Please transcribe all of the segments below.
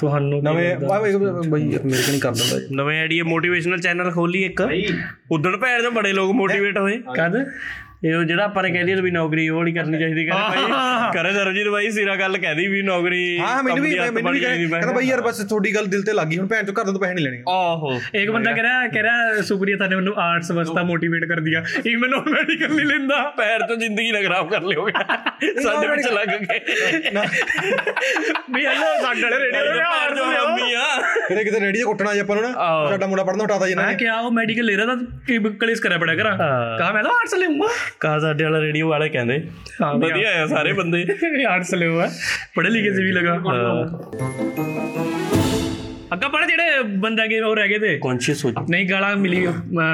ਤੁਹਾਨੂੰ ਕੀ ਨਵੇਂ ਲੱਗਦਾ? ਬਈ ਮੇਰੇ ਕੋਲ ਨਹੀਂ ਕਰ ਦਿੰਦਾ। ਨਵੇਂ ਆਈਡੀਆ ਮੋਟੀਵੇਸ਼ਨਲ ਚੈਨਲ ਖੋਲੀ ਇੱਕ ਉਦਣ ਭੈਣ ਦੇ ਬੜੇ ਲੋਕ ਮੋਟੀਵੇਟ ਹੋਏ ਕਦ ਇਹ ਉਹ ਜਿਹੜਾ ਆਪਾਂ ਨੇ ਕਹਿ ਲਈ ਵੀ ਨੌਕਰੀ ਉਹ ਵਾਲੀ ਕਰਨੀ ਚਾਹੀਦੀ ਕਹਿੰਦੇ ਭਾਈ ਕਰੇ ਸਰਜੀਤ ਭਾਈ ਸਿਰਾ ਗੱਲ ਕਹਿਦੀ ਵੀ ਨੌਕਰੀ ਹਾਂ ਮੈਨੂੰ ਵੀ ਮੈਨੂੰ ਵੀ ਕਹਿੰਦਾ ਬਈ ਯਾਰ ਬਸ ਤੁਹਾਡੀ ਗੱਲ ਦਿਲ ਤੇ ਲੱਗ ਹੁਣ ਭੈਣ ਚੋਂ ਘਰ ਤੋਂ ਪੈਸੇ ਨਹੀਂ ਲੈਣੇ। ਆਹੋ। ਇੱਕ ਬੰਦਾ ਕਹ ਰਿਹਾ ਕਹ ਰਿਹਾ ਸੁਪਰੀਆ ਤਾਂ ਨੇ ਮੈਨੂੰ ਆਰਟਸ ਵਾਸਤਾ ਮੋਟੀਵੇਟ ਕਰ ਦਿਆ। ਇਹ ਮੈਨੂੰ ਮੈਡੀਕਲ ਨਹੀਂ ਲੈਂਦਾ। ਪੈਰ ਤੋਂ ਜ਼ਿੰਦਗੀ ਨਾ ਖਰਾਬ ਕਰ ਲਿਓਗੇ ਸਾਡੇ ਵਿੱਚ ਲੱਗ ਗਏ ਵੀ ਹਲੋ ਸਾਡੇ ਵਾਲੇ ਰੇਡੀਓ ਦੇ ਆਰਟਸ ਤੋਂ ਮੰਮੀ ਆ ਕਿਤੇ ਕਿਤੇ ਰੈਡੀ ਕੁੱਟਣਾ ਜੀ ਆਪਾਂ ਨੂੰ ਨਾ। ਸਾਡਾ ਮੁੰਡਾ ਪੜਨਾ ਹਟਾਤਾ ਜੀ ਇਹਨਾਂ ਮੈਂ ਨੇ ਕਿਹਾ ਉਹ ਮੈਡੀਕਲ ਲੈ ਰਿਹਾ ਤਾਂ ਕੀ ਕਲੇਸ ਕਰਿਆ ਪੜਿਆ ਕਰਾਂ। ਕਹਾ ਮੈਂ ਤਾਂ ਆਰਟਸ ਲਊਂਗਾ ਕਾ ਸਾਡੇ ਵਾਲਾ ਰੇਡੀਓ ਵਾਲੇ ਕਹਿੰਦੇ। ਵਧੀਆ ਆ ਸਾਰੇ ਬੰਦੇ। ਆਰਟਸ ਲਿਓ ਪੜ੍ਹੇ ਲਿਖੇ ਸੀ ਵੀ ਲਗਾ। ਅੱਗਾ ਪੜ੍ਹ ਜਿਹੜੇ ਬੰਦਾ ਕੇ ਉਹ ਰਹਿ ਗਏ ਤੇ। ਕੌਨਸ਼ੀਅਸ ਹੋ ਨਹੀਂ ਗਾਲਾਂ ਮਿਲੀ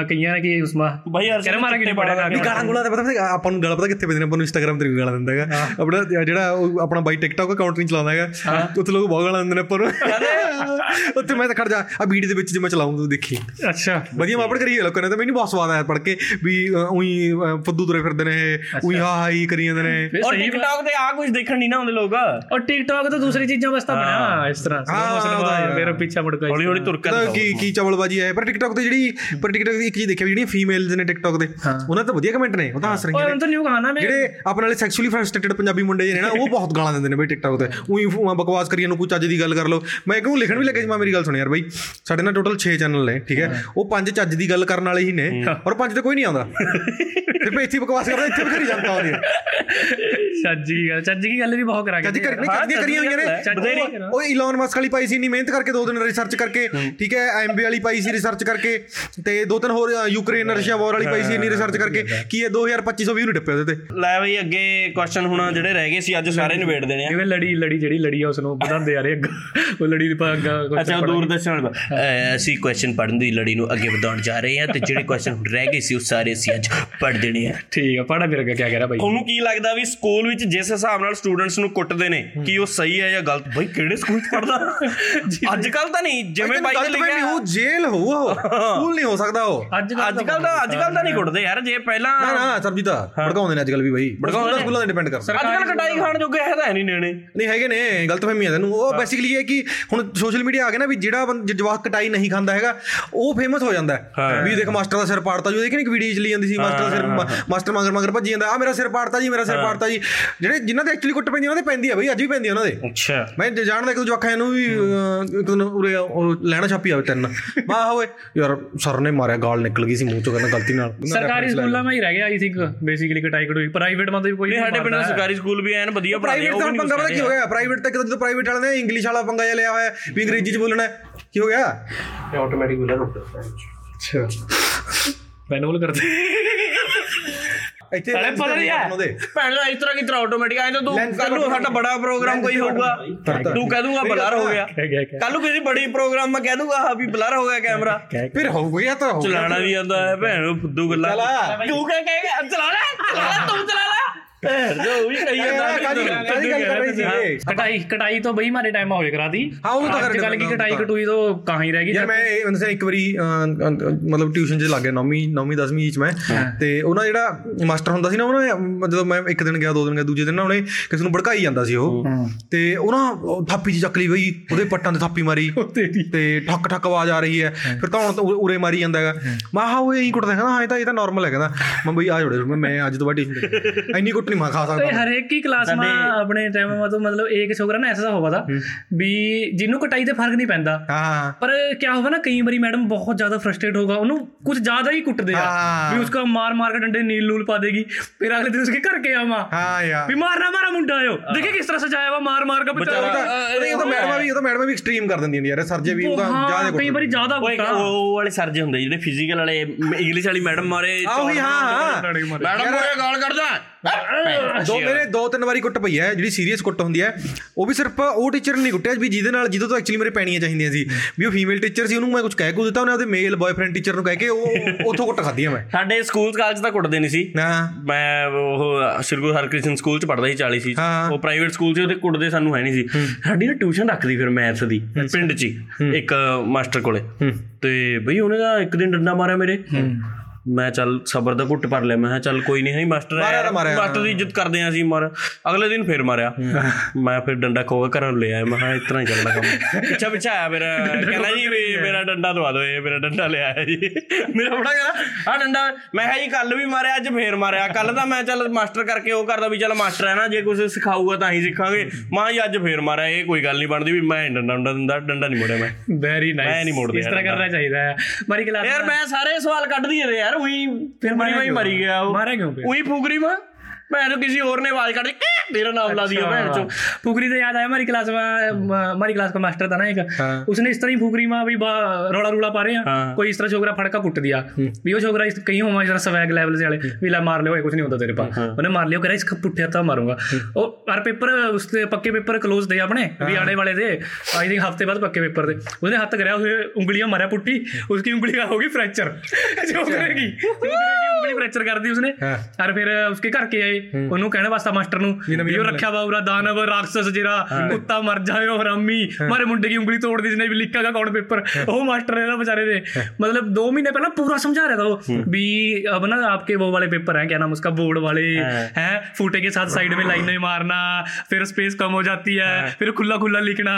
ਕਈਆਂ ਕਿ ਉਸਮਾ? ਭਾਈ ਯਾਰ ਕਹਿੰਦਾ ਮਾਰਾ ਕਿ ਨਹੀਂ ਪੜੇਗਾ ਨਹੀਂ ਗਾਲਾਂ ਗੁਲਾਂ ਦਾ ਪਤਾ ਪਤਾ ਆਪਾਂ ਨੂੰ ਗਾਲਾਂ ਪਤਾ ਕਿੱਥੇ ਪੈਂਦੀਆਂ ਨੇ ਆਪਾਂ ਨੂੰ ਇੰਸਟਾਗ੍ਰam ਤੇ ਵੀ ਗਾਲਾਂ ਦਿੰਦਾ ਹੈਗਾ। ਆਪਣਾ ਜਿਹੜਾ ਉਹ ਆਪਣਾ ਬਾਈ ਟਿਕਟੌਕ ਅਕਾਊਂਟ ਨਹੀਂ ਚਲਾਉਂਦਾ ਹੈਗਾ। ਉੱਥੇ ਲੋਕ ਬਹੁਤ ਗਾਲਾਂ ਦਿੰਦੇ ਨੇ ਨੂੰ। ਉੱਥੇ ਮੈਂ ਤਾਂ ਖੜ ਜਾ ਆ ਵੀਡੀਓ ਦੇ ਵਿੱਚ ਜੇ ਮੈਂ ਚਲਾਉਂ ਤੂੰ ਦੇਖੀ। ਅੱਛਾ। ਵਧੀਆ ਮਾਪੜ ਕਰੀ ਲੋਕਾਂ ਨੇ ਤਾਂ ਮੈਨੂੰ ਬਹੁਤ ਸਵਾਦ ਆਇਆ ਪੜ ਕੇ ਵੀ ਉਹੀ ਫੁੱਦੂ ਤੁਰੇ ਫਿਰਦੇ ਨੇ ਉਹੀ ਹਾ ਹਾਈ ਕਰੀ ਜਾਂਦੇ ਨੇ। ਔਰ ਟਿਕਟੌਕ ਤੇ ਆ ਕੁਝ ਦੇਖਣ ਨਹੀਂ ਨਾ ਹੁੰਦੇ ਲੋਕ। ਔਰ ਟਿਕਟੌਕ ਤਾਂ ਦੂਸਰੀ ਚੀਜ਼ਾਂ ਵਾਸਤੇ ਬਣਿਆ ਇਸ ਤਰ੍ਹਾਂ। ਮੇਰਾ ਪਿੱਛਾ ਮੁੜਕਾ ਹੌਲੀ ਹੌਲੀ ਤੁਰ ਕੇ ਕੀ ਕੀ ਚਵਲਬਾਜੀ ਹੈ ਪਰ ਟਿਕਟੌਕ ਤੇ ਜਿਹੜੀ ਪਰ ਟਿਕਟੌਕ ਦੀ ਇੱਕ ਚੀਜ਼ ਦੇਖਿਆ ਜਿਹੜੀਆਂ ਫੀਮੇਲਸ ਨੇ ਟਿਕਟੌਕ ਤੇ ਉਹਨਾਂ ਤਾਂ ਵਧੀਆ ਕਮੈਂਟ ਨੇ ਉਹ ਤਾਂ ਹੱਸ ਰਹੀਆਂ ਨੇ। ਤਾਂ ਨਿਊ ਕਹਾਣਾ ਮੈਂ ਜਿਹੜੇ ਆਪਣੇ ਵਾਲੇ ਸੈਕਸ਼ੂਅਲੀ ਫਰਸਟ੍ਰੇਟਡ ਪੰਜਾਬੀ ਮੁੰਡੇ ਜਿਹੜੇ ਨੇ ਨਾ ਉਹ ਬਹੁਤ ਗਾਲਾਂ ਦਿੰਦੇ ਨੇ ਬਈ ਟਿਕਟੌਕ ਤੇ। ਉਹੀ ਬਕਵਾਸ ਕਰੀਏ ਨੂੰ ਕੋਈ ਚੱਜ ਦੀ ਗੱਲ ਕਰ ਲਓ। ਮੈਂ ਕਿਉਂ ਲਿਖਣ ਵੀ ਲੱਗਾ ਜੀ ਮੈਂ ਮੇਰੀ ਗੱਲ ਸੁਣ ਯਾਰ ਬਈ। ਸਾਡੇ ਨਾਲ ਟੋਟਲ 6 ਚੈਨਲ ਨੇ ਠੀਕ ਹੈ? ਉਹ ਪੰਜ ਚੱਜ ਦੀ ਗੱਲ ਕਰਨ ਵਾਲੇ ਹੀ ਨੇ ਔਰ ਪੰਜ ਤੇ ਕੋਈ ਨਹੀਂ ਆਉਂਦਾ। ਫਿਰ ਮੈਂ ਇੱਥੇ ਬਕਵਾਸ ਕਰਦਾ ਇੱਥੇ ਬਥੇਰੀ ਜਨਤਾ ਆਉਂਦੀ ਹੈ। ਚੱਜੀ ਕੀ ਗੱਲ ਚੱਜੀ ਕੀ ਗੱਲ ਵੀ ਬਹੁਤ ਕਰਾ ਕੇ ਚੱਜ ਕਰ ਨਹੀਂ ਚੱਜ ਕਰੀਆਂ ਹੋਈਆਂ ਨੇ। ਉਹ ਇਲਨ ਮਸਕ ਵਾਲੀ ਪਾਈ ਸੀ ਇੰਨੀ ਮਿਹਨਤ ਕਰਕੇ ਦੋ ਦਿਨ ਰਿਸਰਚ ਕਰਕੇ ਠੀਕ ਹੈ ਐਮਬੀ ਵਾਲੀ ਪਾਈ ਸੀ ਰਿਸਰਚ ਕਰਕੇ ਤੇ ਦੋ ਤਿੰਨ ਹੋਰ ਯੂਕਰੇਨ ਰਸ਼ੀਆ ਵਾਰ ਵਾਲੀ ਪਾਈ ਸੀ ਇੰਨੀ ਰਿਸਰਚ ਕਰਕੇ। ਕੀ ਇਹ 2250 ਵੀਊ ਨਹੀਂ ਟੱਪੇ ਉਹਦੇ ਤੇ? ਲੈ ਬਈ ਅੱਗੇ ਕੁਐਸਚਨ ਹੁਣ ਜਿਹੜੇ ਰਹਿ ਗਏ ਸੀ ਅੱਜ ਸਾਰੇ ਨਿਬੇੜ ਦੇਣੇ ਆ। ਜਿਵੇਂ ਲੜੀ ਲੜੀ ਜਿਹੜੀ ਲੜੀ ਆ ਉਸ ਨੂੰ ਵਧਾਉਂਦੇ ਆ ਰਹੇ ਅੱਗਾ। ਉਹ ਲੜੀ ਦੀ ਪਾ ਅੱਗਾ ਅੱਛਾ ਉਹ ਪੜ੍ਹਾਈ। ਦੂਰਦਰਸ਼ਨ ਵਾਲਾ ਅਹ ਅਸੀਂ ਕੁਐਸਚਨ ਪੜਨ ਦੀ ਲੜੀ ਨੂੰ ਅੱਗੇ ਵਧਾਉਣ ਜਾ ਰਹੇ ਹਾਂ ਤੇ ਜਿਹੜੇ ਕੁਐਸਚਨ ਰਹਿ ਗਏ ਸੀ ਉਹ ਸਾਰੇ ਅਸੀਂ ਅੱਜ ਪੜ ਦੇਣੇ ਆ। ਠੀਕ ਆ ਪੜਾ ਮੇਰੇ ਅੱਗੇ ਕੀ ਕਹਿ ਰਿਹਾ ਬਾਈ। ਤੁਹਾਨੂੰ ਕੀ ਲੱਗਦਾ ਵੀ ਸਕੂਲ ਵਿੱਚ ਜਿਸ ਹਿਸਾਬ ਨਾਲ ਸਟੂਡੈਂਟਸ ਨੂੰ ਕੁੱਟਦੇ ਨੇ ਕੀ ਉਹ ਸਹੀ ਹੈ ਜਾਂ ਗਲਤ? ਬਈ ਕਿਹੜੇ ਸਕੂਲ 'ਚ ਪੜਦਾ ਅੱਜ ਕੱਲ ਤਾਂ ਨਹੀਂ ਜਿਵੇਂ ਬਾਈ ਨੇ ਲਿਖਿਆ ਉਹ ਜੇਲ੍ਹ ਹੋਊ ਉਹ ਸਕੂਲ ਨਹੀਂ ਹੋ ਸਕਦਾ ਉਹ। ਅੱਜ ਕੱਲ ਤਾਂ ਅੱਜ ਕੱਲ ਤਾਂ ਨਹੀਂ ਕੁੱਟਦੇ ਯਾਰ ਜੇ ਪਹਿਲਾਂ ਨਾ ਨਾ ਸਰਬਜੀਤ ਭੜਕਾਉਂਦੇ ਨੇ ਅੱਜ ਕੱਲ ਵੀ ਬਾਈ। ਭੜਕਾਉਂਦੇ ਸਕੂਲਾਂ ਤੇ ਡਿਪੈਂਡ ਕਰਦਾ। ਅੱਜ ਕੱਲ ਕਟਾਈ ਖਾਣ ਜੋਗੇ ਹੈ ਤਾਂ ਹੈ ਨਹੀਂ ਨੇਣੇ ਨਹੀਂ ਹੈਗੇ ਨੇ ਗਲਤਫਹਿਮੀ ਆ ਤੈਨੂੰ। ਉਹ ਬੇਸਿਕਲੀ ਇਹ ਕਿ ਹੁਣ ਸੋਸ਼ਲ ਮੀਡੀਆ ਆ ਗਿਆ ਨਾ ਵੀ ਜਿਹੜਾ ਬੰਦ- ਜ- ਜਵਾਕ ਕਟਾਈ ਨਹੀਂ ਖਾਂਦਾ ਹੈਗਾ ਉਹ ਫੇਮਸ ਹੋ ਜਾਂਦਾ ਹੈ। ਵੀ ਦੇਖ ਮਾਸਟਰ ਦਾ ਸਿਰ ਪਾੜਤਾ ਜੋ ਦੇਖੀ ਨਹੀਂ ਇੱਕ ਵੀਡੀਓ ਚੱਲੀ ਜਾਂਦੀ ਸੀ ਮਾਸਟਰ ਦਾ ਸਿਰ ਮਾਸਟਰ ਮਗਰ ਮਗਰ ਭੱਜੀ ਜਾਂਦਾ ਆ ਮੇਰਾ ਸਿਰ ਪਾੜਤਾ ਜੀ ਮੇਰਾ ਸਿਰ ਪਾੜਤਾ ਜੀ। ਜਿਹੜੇ ਜਿਨ੍ਹਾਂ ਦੇ ਐਕਚੁਅਲੀ ਕੁੱਟ ਪੈਂਦੀ ਉਹਨਾਂ ਦੇ ਪੈਂਦੀ ਆ ਬਈ ਅੱਜ ਵੀ ਪੈਂਦੀ ਉਹਨਾਂ ਦੇ। ਅੱਛਾ। ਮੈਂ ਜ- ਜਾਣਦਾ ਇੱਕ ਦੋ ਜਵਾਕਾਂ ਇਹਨੂੰ ਵੀ ਉਰੇ ਉਹ ਲੈਣਾ ਛਾਪੀ ਆਵੇ ਤਿੰਨ। ਮਾ ਹੋਏ ਯਾਰ ਸਰ ਨੇ ਮਾਰਿਆ ਗਾਲ ਨਿਕਲ ਗਈ ਸੀ ਮੂੰਹ ਚੋਂ ਕਹਿੰਦਾ ਗਲਤੀ ਨਾਲ। ਸਰਕਾਰੀ ਸਕੂਲਾਂ ਮੈਂ ਹੀ ਰਹਿ ਗਿਆ ਆਈ ਥਿੰਕ ਬੇਸਿਕਲੀ ਕਟਾਈ ਕਟੋਈ। ਪ੍ਰਾਈਵੇਟ ਮਾ ਤਾਂ ਕੋਈ ਨਹੀਂ ਸਾਡੇ ਪਿੰਡ ਸਰਕਾਰੀ ਸਕੂਲ ਵੀ ਐਨ ਵਧੀਆ ਆ, ਉਹ ਦਾ ਵੀ ਨਹੀਂ ਪੰਗਾ ਪਤਾ ਕੀ ਹੋ ਗਿਆ? ਪ੍ਰਾਈਵੇਟ ਤੱਕ ਜਦੋਂ ਪ੍ਰਾਈਵੇਟ ਵਾਲਿਆਂ ਨੇ ਇੰਗਲਿਸ਼ ਵਾਲਾ ਪੰਗਾ ਜਿਹਾ ਲਿਆ ਹੋਇਆ ਵੀ ਅੰਗਰੇਜ਼ੀ ਚ ਬੋਲਣਾ। ਕੀ ਹੋ ਗਿਆ? ਆਟੋਮੈਟਿਕ ਬੁਲਾ ਅੱਛਾ। ਮੈਨੂਅਲ ਕਰਦੇ। ਇੱਥੇ ਪਤਾ ਨਹੀਂ ਹੈ। ਭੈਣ ਦਾ ਇਸ ਤਰ੍ਹਾਂ ਕੀ ਤਰ੍ਹਾਂ ਆਟੋਮੈਟਿਕ ਆਏ ਤਾਂ ਤੂੰ ਕੱਲ ਨੂੰ ਸਾਡਾ ਬੜਾ ਪ੍ਰੋਗਰਾਮ ਕੋਈ ਹੋਊਗਾ। ਤੂੰ ਕਹਿ ਦੂੰਗਾ ਬਲਰ ਹੋ ਗਿਆ। ਕਹਿ ਕਹਿ ਕੱਲ ਨੂੰ ਕਿਸੇ ਬੜੀ ਪ੍ਰੋਗਰਾਮ ਮੈਂ ਕਹਿ ਦੂੰਗਾ ਹਾਂ ਵੀ ਬਲਰ ਹੋ ਗਿਆ ਕੈਮਰਾ ਫਿਰ ਹੋ ਗਿਆ ਤਾਂ। ਚਲਾਣਾ ਨਹੀਂ ਆਉਂਦਾ ਹੈ ਭੈਣ ਨੂੰ ਫੁੱਦੂ ਗੱਲਾਂ। ਤੂੰ ਕਹਿ ਕਹੇਗਾ ਚਲਾ ਲੈ ਚਲਾ ਲੈ ਤੂੰ ਚਲਾ ਜੋ ਵੀ ਕਹੀ ਜਾਂਦਾ ਕਾਹਦੀ ਗੱਲ ਕਰ ਰਹੀ ਸੀ? ਕਟਾਈ ਕਟਾਈ ਤੋਂ ਬਈ ਮਾਰੇ ਟਾਈਮ ਹੋਏ ਕਰਾ ਦੀ। ਹਾਂ, ਉਹ ਤਾਂ ਕਰ ਕੱਲ ਕੀ ਕਟਾਈ ਕਟੂਈ ਤੋਂ ਕਹਾਂ ਹੀ ਰਹਿ ਗਈ ਯਾਰ ਮੈਂ ਇਹ ਬੰਦੇ ਇੱਕ ਵਾਰੀ ਮਤਲਬ ਟਿਊਸ਼ਨ 'ਚ ਲੱਗ ਗਿਆ ਨੌਵੀਂ ਨੌਵੀਂ 10ਵੀਂ ਚ ਮੈਂ। ਤੇ ਉਹਨਾਂ ਜਿਹੜਾ ਮਾਸਟਰ ਹੁੰਦਾ ਸੀ ਨਾ ਉਹਨੇ ਜਦੋਂ ਮੈਂ ਇੱਕ ਦਿਨ ਗਿਆ ਦੋ ਦਿਨ ਗਿਆ ਦੂਜੇ ਦਿਨ ਨਾ ਉਹਨੇ ਕਿਸੇ ਨੂੰ ਭੜਕਾਈ ਜਾਂਦਾ ਸੀ ਉਹ। ਤੇ ਉਹਨਾਂ ਉਹ ਥਾਪੀ ਜੀ ਚੱਕ ਲਈ ਬਈ ਉਹਦੇ ਪੱਟਾਂ ਤੇ ਥਾਪੀ ਮਾਰੀ। ਤੇ ਠੱਕ ਠੱਕ ਆਵਾਜ਼ ਆ ਰਹੀ ਹੈ। ਫਿਰ ਤਾਂ ਹੁਣ ਉਰੇ- ਮਾਰੀ ਜਾਂਦਾ ਹੈਗਾ। ਮੈਂ ਹਾਂ ਉਹ ਇਹੀ ਕੁੱਟਦਾ ਕਹਿੰਦਾ ਹਾਂ ਇਹ ਤਾਂ ਇਹ ਤਾਂ ਨਾਰਮਲ ਹੈ। ਕਹਿੰਦਾ ਮੈਂ ਬਈ ਆ ਜੋੜੇ ਮੈਂ- ਮੈਂ ਅੱਜ ਤੋਂ ਬਾਅਦ ਟਿਊਸ਼ਨ ਇੰਨੀ ਕੁੱਟ ਨਹੀਂ ਮੈਂ ਖਾ ਤੇ ਸਕਦਾ ਹਰੇਕ ਹੀ ਕਲਾਸ ਮਾ ਆਪਣੇ ਟਾਈਮ ਮਾ ਤੋਂ ਮਤਲਬ ਇੱਕ ਛੋਕਰਾ ਨਾ ਐਸਾ ਹੋਵਾ ਦਾ ਵੀ ਜਿਹਨੂੰ ਕਟਾਈ ਤੇ ਫ਼ਰਕ ਨਹੀਂ ਪੈਂਦਾ। ਹਾਂ ਪਰ ਕੀ ਹੋਗਾ ਨਾ ਕਈ ਵਾਰੀ ਮੈਡਮ ਬਹੁਤ ਜ਼ਿਆਦਾ ਫਰਸਟ੍ਰੇਟ ਹੋਗਾ ਉਹਨੂੰ ਕੁਝ ਜ਼ਿਆਦਾ ਹੀ ਕੁੱਟਦੇ ਆ। ਵੀ ਉਸਕਾ ਮਾਰ ਮਾਰ ਕੇ ਡੰਡੇ ਨੀਲ ਨੂਲ ਪਾ ਦੇਗੀ। ਫਿਰ ਅਗਲੇ ਦਿਨ ਉਸਕੇ ਘਰ ਕੇ ਆਵਾ। ਹਾਂ ਯਾਰ। ਵੀ ਮਾਰਨਾ ਮਾਰਾ ਮੁੰਡਾ ਆਇਓ ਦੇਖੇ ਕਿਸ ਤਰ੍ਹਾਂ ਸਜਾਇਆ ਵਾ ਮਾਰ ਮਾਰ ਕੇ ਬੇਚਾਰਾ ਉਹ ਤਾਂ ਮੈਡਮਾਂ ਵੀ ਉਹ ਤਾਂ ਮੈਡਮਾਂ ਵੀ ਐਕਸਟ੍ਰੀਮ ਕਰ ਦਿੰਦੀਆਂ ਯਾਰ। ਸਰ ਜੇ ਵੀ ਉਹਦਾ ਹਾਂ ਜ਼ਿਆਦਾ ਕਈ ਵਾਰੀ ਜ਼ਿਆਦਾ ਕੁੱਟਾ ਉਹ ਵਾਲੇ ਸਰ ਜੇ ਹੁੰਦੇ ਜਿਹੜੇ ਫਿਜ਼ੀਕਲ ਵਾਲੇ ਇੰਗਲਿਸ਼ ਵਾਲੀ ਮੈਡਮ ਮਾਰੇ ਹਾਂ ਹਾਂ। ਮੈਡਮ ਮੋਰੇ। ਗਾਲ ਕੱਢਦਾ। ਦੋ ਮੇਰੇ ਦੋ ਤਿੰਨ ਵਾਰੀ ਕੁੱਟ ਪਈ ਹੈ ਜਿਹੜੀ ਸੀਰੀਅਸ ਕੁੱਟ ਹੁੰਦੀ ਹੈ ਉਹ ਵੀ ਸਿਰਫ ਉਹ ਟੀਚਰ ਨਹੀਂ ਕੁੱਟਿਆ ਵੀ ਜਿਹਦੇ ਨਾਲ ਜਿਹਦੇ ਤੋਂ ਐਕਚੁਅਲੀ ਮੇਰੇ ਪੈਣੀਆਂ ਚਾਹੀਦੀਆਂ ਸੀ ਵੀ ਉਹ ਫੀਮੇਲ ਟੀਚਰ ਸੀ ਉਹਨੂੰ ਮੈਂ ਕੁਝ ਕਹਿ ਕੋ ਦਿੱਤਾ ਉਹਨੇ ਉਹਦੇ ਮੇਲ ਬॉयਫ੍ਰੈਂਡ ਟੀਚਰ ਨੂੰ ਕਹਿ ਕੇ ਉਹ ਉੱਥੋਂ ਕੁੱਟ ਖਾਧੀ ਮੈਂ। ਸਾਡੇ ਸਕੂਲ ਕਾਲਜ ਤਾਂ ਕੁੱਟਦੇ ਨਹੀਂ ਸੀ। ਮੈਂ ਉਹ ਸ਼੍ਰੀ ਗੁਰੂ ਹਰਕ੍ਰਿਸ਼ਨ ਸਕੂਲ ਚ ਪੜ੍ਹਦਾ ਸੀ 40 ਸੀ। ਉਹ ਪ੍ਰਾਈਵੇਟ ਸਕੂਲ ਚ ਉਹਦੇ ਕੁੱਟਦੇ ਸਾਨੂੰ ਹੈ ਨਹੀਂ ਸੀ। ਸਾਡੀ ਨਾ ਟਿਊਸ਼ਨ ਰੱਖਦੀ ਫਿਰ ਮੈਥਸ ਦੀ ਪਿੰਡ ਚ ਇੱਕ ਮਾਸਟਰ ਕੋਲੇ। ਤੇ ਬਈ ਉਹਨੇ ਤਾਂ ਇੱਕ ਦਿਨ ਡੰਡਾ ਮਾਰਿਆ ਮੇਰੇ। ਮੈਂ ਚੱਲ ਸਬਰ ਦਾ ਘੁੱਟ ਭਰ ਲਿਆ ਮੈਂ ਚੱਲ ਕੋਈ ਨਹੀਂ ਹੈ ਮਾਸਟਰ ਮਾਰਿਆ ਹੈ। ਮਾਸਟਰ ਦੀ ਇੱਜ਼ਤ ਕਰਦੇ ਆ ਅਸੀਂ ਮਾਰ ਅਗਲੇ ਦਿਨ ਫੇਰ ਮਾਰਿਆ। ਮੈਂ ਫਿਰ ਡੰਡਾ ਖੋਗਾ ਘਰਾਂ ਨੂੰ ਲੈ ਆਇਆ ਮੈਂ ਕਿਹਾ ਇਤਨਾ ਹੀ ਚੱਲਦਾ ਕੰਮ। ਪਿੱਛਾ ਪਿੱਛਾ ਆਇਆ ਮੇਰਾ ਕਹਿੰਦਾ ਜੀ ਵੀ ਮੇਰਾ ਡੰਡਾ ਦਵਾ ਦਿਓ ਇਹ ਮੇਰਾ ਡੰਡਾ ਲਿਆ ਹੈ ਜੀ। ਮੇਰਾ ਬੜਾ ਕਹਿੰਦਾ ਆ ਡੰਡਾ ਮੈਂ ਕਿਹਾ ਜੀ ਕੱਲ ਵੀ ਮਾਰਿਆ ਅੱਜ ਫੇਰ ਮਾਰਿਆ। ਕੱਲ ਤਾਂ ਮੈਂ ਚੱਲ ਮਾਸਟਰ ਕਰਕੇ ਉਹ ਕਰਦਾ ਵੀ ਚੱਲ ਮਾਸਟਰ ਹੈ ਨਾ ਜੇ ਕੁਝ ਸਿਖਾਊਗਾ ਤਾਂ ਹੀ ਸਿੱਖਾਂਗੇ। ਮਾਂ ਜੀ ਅੱਜ ਫੇਰ ਮਾਰਿਆ ਇਹ ਕੋਈ ਗੱਲ ਨਹੀਂ ਬਣਦੀ ਵੀ ਮੈਂ ਡੰਡਾ ਡੰਡਾ ਦਿੰਦਾ ਡੰਡਾ ਨਹੀਂ ਮੋੜਿਆ ਮੈਂ। ਵੈਰੀ ਮੈਂ ਨਾਈਸ ਨਹੀਂ ਮੋੜਦੇ ਇਸ ਤਰ੍ਹਾਂ ਕਰਨਾ ਚਾਹੀਦਾ ਹੈ। ਮਾਰੀ ਕਲਾਸ ਯਾਰ ਮੈਂ ਸਾਰੇ ਸਵਾਲ ਕੱਢ ਰੇ ਯਾਰ। यार वही फिर मरी वही मरी गया वो मारा क्यों गया वही फूकरी में मैं तो किसी और ने आवाज काट दी मेरा नाम ला दिया भैन चो फुकरी से याद आया हमारी क्लास में म- हमारी क्लास का मास्टर था ना एक हाँ। उसने इस तरह ही फुकरी में भी बा- रोड़ा रूड़ा पा रहे हैं हाँ। कोई इस तरह छोकरा फड़का कुट दिया भी वो छोकरा इस कहीं हुआ इस तरह स्वैग लेवल से वाले भी ला मार लियो कुछ नहीं होता तेरे पास उन्हें मार लियो कह इसका पुट्ठे हत्था मारूंगा और हर पेपर उसके पक्के पेपर क्लोज थे अपने भी आने वाले थे आई थिंक हफ्ते बाद पक्के पेपर थे उसने हाथ कराया उसे उंगलियां मारा पुट्टी उसकी उंगली का होगी फ्रैक्चर छोकरे की छोकरे की उंगली फ्रैक्चर कर दी उसने हाँ। और फिर उसके घर के आए ਉਹਨੂੰ ਕਹਿਣਾ ਵਾਸਤਾ ਮਾਸਟਰ ਨੂੰ यो रखा बाबूरा दानव राक्षस जरा कुत्ता मर जाए और अम्मी मारे मुंडे की उंगली तोड़ दी जिसने भी लिखा अकाउंट पेपर वो मास्टर है ना बेचारे ने मतलब दो महीने पहले पूरा समझा रहा था वो भी अब ना आपके वो वाले पेपर हैं क्या नाम उसका बोर्ड वाले हैं फूटे के साथ साइड में लाइनें मारना फिर स्पेस कम हो जाती है फिर खुला खुला लिखना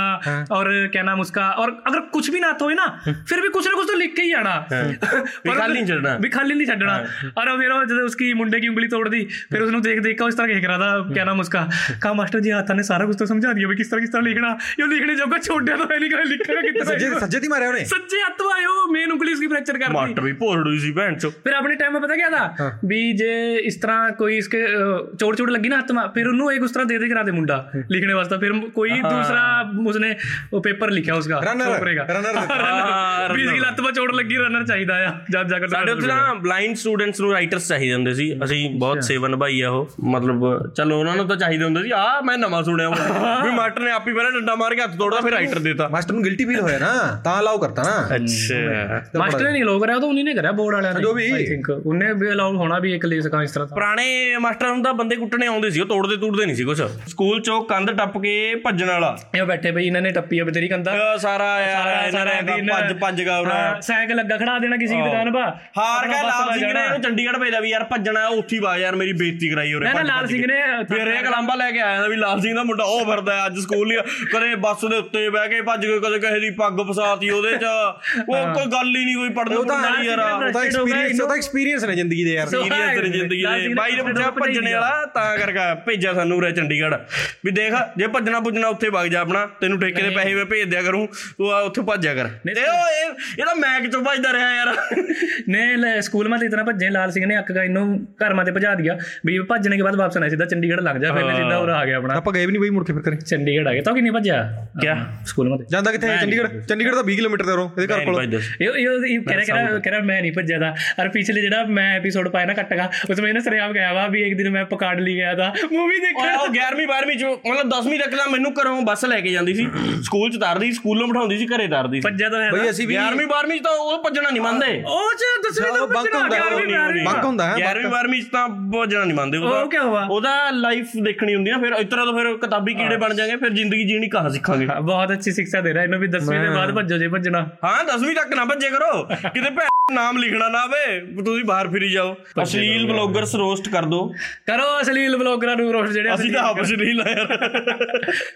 और क्या नाम उसका और अगर कुछ भी ना आता हो ना फिर भी कुछ ना कुछ तो लिख के ही आना खाली नहीं छड़ना भी खाली नहीं छड़ना और फिर उसकी मुंडे की उंगली तोड़ दी फिर उसने देख देख कर उस तरह देख रहा था क्या नाम उसका कहा मास्टर जी आता ने सारा कुछ तो समझा दिया भी किस तरह किस तरह लिखना ये लिखने जोगा छोड़ दिया तो है नहीं कहा लिखेगा कितना ਸੱਜੇ ਸੱਜੇ ਦੀ ਮਾਰਿਆ ਉਹਨੇ सच्चे हथ में आयो मेन उंगली उसकी फ्रैक्चर कर दी मास्टर भी भोरड़ू सी भैन चो फिर अपने टाइम में पता क्या था भी जे इस तरह कोई इसके अ, चोट चोट लगी ना हथ में फिर उन्होंने एक उस तरह दे दे करा दे मुंडा लिखने वास्ते फिर कोई दूसरा उसने वो पेपर लिखा उसका Runner, छोकरे का runner हाँ, हाँ, भी इसकी ਲੱਤ 'ਤੇ ਚੋਟ ਲੱਗੀ ਰਨਰ ਚਾਹੀਦਾ ਆ ਜਦ ਜਾ ਕੇ ਸਾਡੇ ਉੱਥੇ ਨਾ ਬਲਾਈਂਡ ਸਟੂਡੈਂਟਸ ਨੂੰ ਰਾਈਟਰਸ ਚਾਹੀਦੇ ਹੁੰਦੇ ਸੀ ਅਸੀਂ ਬਹੁਤ ਸੇਵਾ ਨਿਭਾਈ ਆ ਉਹ ਮਤਲਬ ਚਲੋ ਉਹਨਾਂ ਨੂੰ ਤਾਂ ਚਾਹੀਦੇ ਹੁੰਦੇ ਸੀ ਆ ਮੈਂ ਨਵਾਂ ਸੁਣਿਆ ਵਾ। ਵੀ ਮਾਸਟਰ ਨੇ ਆਪ ਹੀ ਪਹਿਲਾਂ ਡੰਡਾ ਮਾਰ ਕੇ ਹੱਥ ਤੋੜਦਾ ਫਿਰ ਰਾਈਟਰ ਦੇਤਾ। ਮਾਸਟਰ ਨੂੰ ਗਿਲਟੀ ਫੀਲ ਹੋਇਆ ਨਾ ਤਾਂ ਅਲਾਉ ਕਰਤਾ ਨਾ। ਅੱਛਾ। ਮਾਸਟਰ ਨੇ ਨਹੀਂ ਲੋਕ ਕਰਿਆ ਤਾਂ ਉਹਨੇ ਨੇ ਕਰਿਆ ਬੋਰਡ ਵਾਲਿਆਂ ਨੇ ਜੋ ਵੀ। ਆਈ ਥਿੰਕ ਉਹਨੇ ਵੀ ਅਲਾਉਡ ਹੋਣਾ ਵੀ ਇੱਕ ਲੈ ਸਕਾਂ ਇਸ ਤਰ੍ਹਾਂ ਦਾ ਪੁਰਾਣੇ ਮਾਸਟਰ ਨੂੰ ਤਾਂ ਬੰਦੇ ਕੁੱਟਣੇ ਆਉਂਦੇ ਸੀ ਉਹ ਤੋੜਦੇ ਤੂੜਦੇ ਨਹੀਂ ਸੀ ਕੁਛ। ਸਕੂਲ ਚੋਂ ਕੰਧ ਟੱਪ ਕੇ ਭੱਜਣ ਵਾਲਾ। ਇਹ ਬੈਠੇ ਬਈ ਇਹਨਾਂ ਨੇ ਟੱਪੀ ਆ ਬਤੇਰੀ ਕੰਦਾ ਇਹ ਸਾਰਾ ਯਾਰ ਇਹਨਾਂ ਨੇ ਭੱਜ ਭੱਜ ਗਾ ਉਹਨਾਂ ਸਾਈਕਲ ਲੱਗਾ ਖੜਾ ਦੇਣਾ ਕਿਸੇ ਦੀ ਦੁਕਾਨ ਪਾ। ਹਾਰ ਕੇ ਲਾਲ ਸਿੰਘ ਨੇ। ਇਹਨੂੰ ਚੰਡੀਗੜ੍ਹ ਭੇਜਿਆ ਵੀ ਯਾਰ ਭੱਜਣਾ ਉੱਥੀ ਵਾ ਯਾਰ ਮੇਰੀ ਬੇਇੱਜ਼ਤੀ ਕਰਾਈ ਉਹਨੇ ਨਾ ਲਾਲ ਸਿੰਘ। ਨੇ ਫਿਰ ਇਹ ਕਲਾਂਬਾ ਲੈ ਕੇ ਆਇਆ ਨਾ ਵੀ ਲਾਲ ਸਿੰਘ ਦਾ ਮੁੰਡਾ ਉਹ ਫਿਰਦਾ ਅੱਜ ਸਕੂਲ ਨਹੀਂ ਕਦੇ ਬੱਸ ਦੇ ਉੱਤੇ ਬਹਿ ਕੇ ਭੱਜ ਕੇ ਕਦੇ ਕਿਸੇ ਦੀ ਪੱਗ ਫਸਾਤੀ ਉਹਦੇ ਚ। ਉਹ ਕੋਈ ਗੱਲ ਹੀ ਨਹੀਂ ਕੋਈ ਪੜਨ ਨੂੰ ਨਹੀਂ ਯਾਰ। ਉਹਦਾ ਐਕਸਪੀਰੀਅੰਸ ਉਹਦਾ ਐਕਸਪੀਰੀਅੰਸ ਨੇ ਜ਼ਿੰਦਗੀ ਦੇ ਯਾਰ। ਐਕਸਪੀਰੀਅੰਸ ਨੇ ਜ਼ਿੰਦਗੀ ਦੇ। ਬਾਈ ਨੇ ਪੁੱਛਿਆ ਭੱਜਣੇ ਵਾਲਾ ਤਾਂ ਕਰਕੇ ਭੇਜਿਆ ਸਾਨੂੰ ਰੇ ਚੰਡੀਗੜ੍ਹ। ਵੀ ਦੇਖ ਜੇ ਭੱਜਣਾ ਪੁੱਜਣਾ ਉੱਥੇ ਵਗ ਜਾ ਆਪਣਾ ਤੈਨੂੰ ਠੇਕੇ ਦੇ ਪੈਸੇ ਮੈਂ ਭੇਜ ਦਿਆ ਕਰੂੰ ਤੂੰ ਉੱਥੇ ਭੱਜਿਆ ਕਰ। ਤੇ ਉਹ ਇਹਦਾ ਮੈਕ ਚੋਂ ਭੱਜਦਾ ਰਿਹਾ ਯਾਰ। ਨੇ ਲੈ ਸਕੂਲ ਮਤ ਇਤਨਾ ਭੱਜੇ ਲਾਲ ਸਿੰਘ ਨੇ ਅੱਕ ਗਾ ਇਹਨੂੰ ਘਰ ਮਾ ਤੇ ਭਜਾ ਦਿਆ। ਵੀ ਭੱਜਣੇ ਕੇ ਬਾਅਦ ਵਾਪਸ ਆਣਾ ਸਿੱਧਾ ਚੰਡੀਗੜ੍ਹ ਲੰਘ ਜਾ। ਫਿਰ ਮੈਂ ਸਿੱਧਾ ਉਰਾ ਆ ਗਿਆ ਆਪਣਾ। ਆਪਾਂ ਗਏ ਵੀ ਨਹੀਂ ਬਈ ਮੁੜ ਕੇ ਫਿਰ ਕਰੇ ਚੰਡੀਗੜ੍ਹ ਆ ਗਏ। ਤਾਂ ਕਿ ਨਹੀਂ ਭੱਜਿਆ ਕਿਆ? ਸਕੂਲ ਮਤ ਜਾਂਦਾ ਕਿੱਥੇ? ਹੈ ਚੰਡੀਗੜ੍ਹ ਚੰਡੀਗੜ੍ਹ ਤਾਂ 20 ਕਿਲੋਮੀਟਰ ਦੇ ਰੋ ਇਹਦੇ ਘਰ ਕੋਲ। ਇਹ ਇਹ ਕਹਿ ਰਿਹਾ ਕਹਿ ਰਿਹਾ ਮੈਂ ਨਹੀਂ ਭੱਜਿਆ ਦਾ ਅਰ ਪਿਛਲੇ ਜਿਹੜਾ ਮੈਂ ਐਪੀਸੋਡ ਪਾਇਆ ਨਾ ਕੱਟਗਾ ਉਸ ਵਿੱਚ ਨਾ ਸਰਿਆਬ ਗਿਆ ਵਾ ਵੀ ਇੱਕ ਦਿਨ ਮੈਂ ਪਕਾੜ ਲਈ ਗਿਆ ਦਾ ਮੂਵੀ ਦੇਖਣ ਉਹ 11ਵੀਂ 12ਵੀਂ ਚ ਮਤਲਬ 10ਵੀਂ ਤੱਕ ਦਾ ਮੈਨੂੰ ਘਰੋਂ ਬੱਸ ਲੈ ਕੇ ਜਾਂਦੀ ਸੀ। ਸਕੂਲ ਚ ਤਾਰਦੀ ਸਕੂਲੋਂ ਬਿਠਾਉਂਦੀ ਸੀ ਘਰੇ ਤਾਰਦੀ ਸੀ। ਭੱਜਿਆ ਤਾਂ ਹੈ ਬਈ ਅਸੀਂ ਵੀ 11ਵੀਂ 12ਵੀਂ ਚ ਤਾਂ ਉਹ ਭੱਜਣਾ ਨਹੀਂ ਮੰਨਦੇ। ਉਹ ਚ ਦਸਵੀਂ ਤੱਕ ਭੱਜਣਾ 11ਵੀਂ 12ਵੀਂ ਬੰਕ ਹੁੰਦਾ ਹੈ 11ਵੀਂ 12ਵੀਂ ਚ ਤਾਂ ਭੱਜਣਾ ਨਹੀਂ ਮੰਨਦੇ। ਉਹਦਾ ਉਹ ਕੀ ਹੋਵਾ ਉਹਦਾ ਲਾਈਫ ਦੇਖਣੀ ਹੁੰਦੀ ਨਾ ਫਿਰ ਇਸ ਤਰ੍ਹਾਂ ਤਾਂ ਫਿਰ ਕਿਤਾਬੀ ਕੀੜੇ ਬਣ ਜਾਗੇ ਫਿਰ ਜ਼ਿੰਦਗੀ ਜੀਣੀ ਕਹਾਂ ਸਿੱਖਾਂਗੇ? ਬਹੁਤ ਅੱਛੀ ਸਿੱਖਿਆ ਦੇ ਰਿਹਾ ਇਹਨੂੰ ਵੀ 10ਵੀਂ ਦੇ ਬਾਅਦ ਭੱਜੋ ਜੇ ਭੱਜਣਾ। ਹਾਂ 10ਵੀਂ ਤੱਕ ਨਾ ਭੱਜੇ ਕਰੋ। ਕਿਤੇ ਨਾਮ ਲਿਖਣਾ ਨਾ ਵੇ ਤੁਸੀਂ ਬਾਹਰ ਫਿਰੀ ਜਾਓ। ਅਸ਼ਲੀਲ ਬਲੌਗਰਸ ਰੋਸਟ ਕਰ ਦੋ। ਕਰੋ ਅਸ਼ਲੀਲ ਬਲੌਗਰਾਂ ਨੂੰ ਰੋਸਟ ਜਿਹੜੇ ਅਸੀਂ ਤਾਂ ਆਪ ਅਸ਼ਲੀਲ ਆ ਯਾਰ।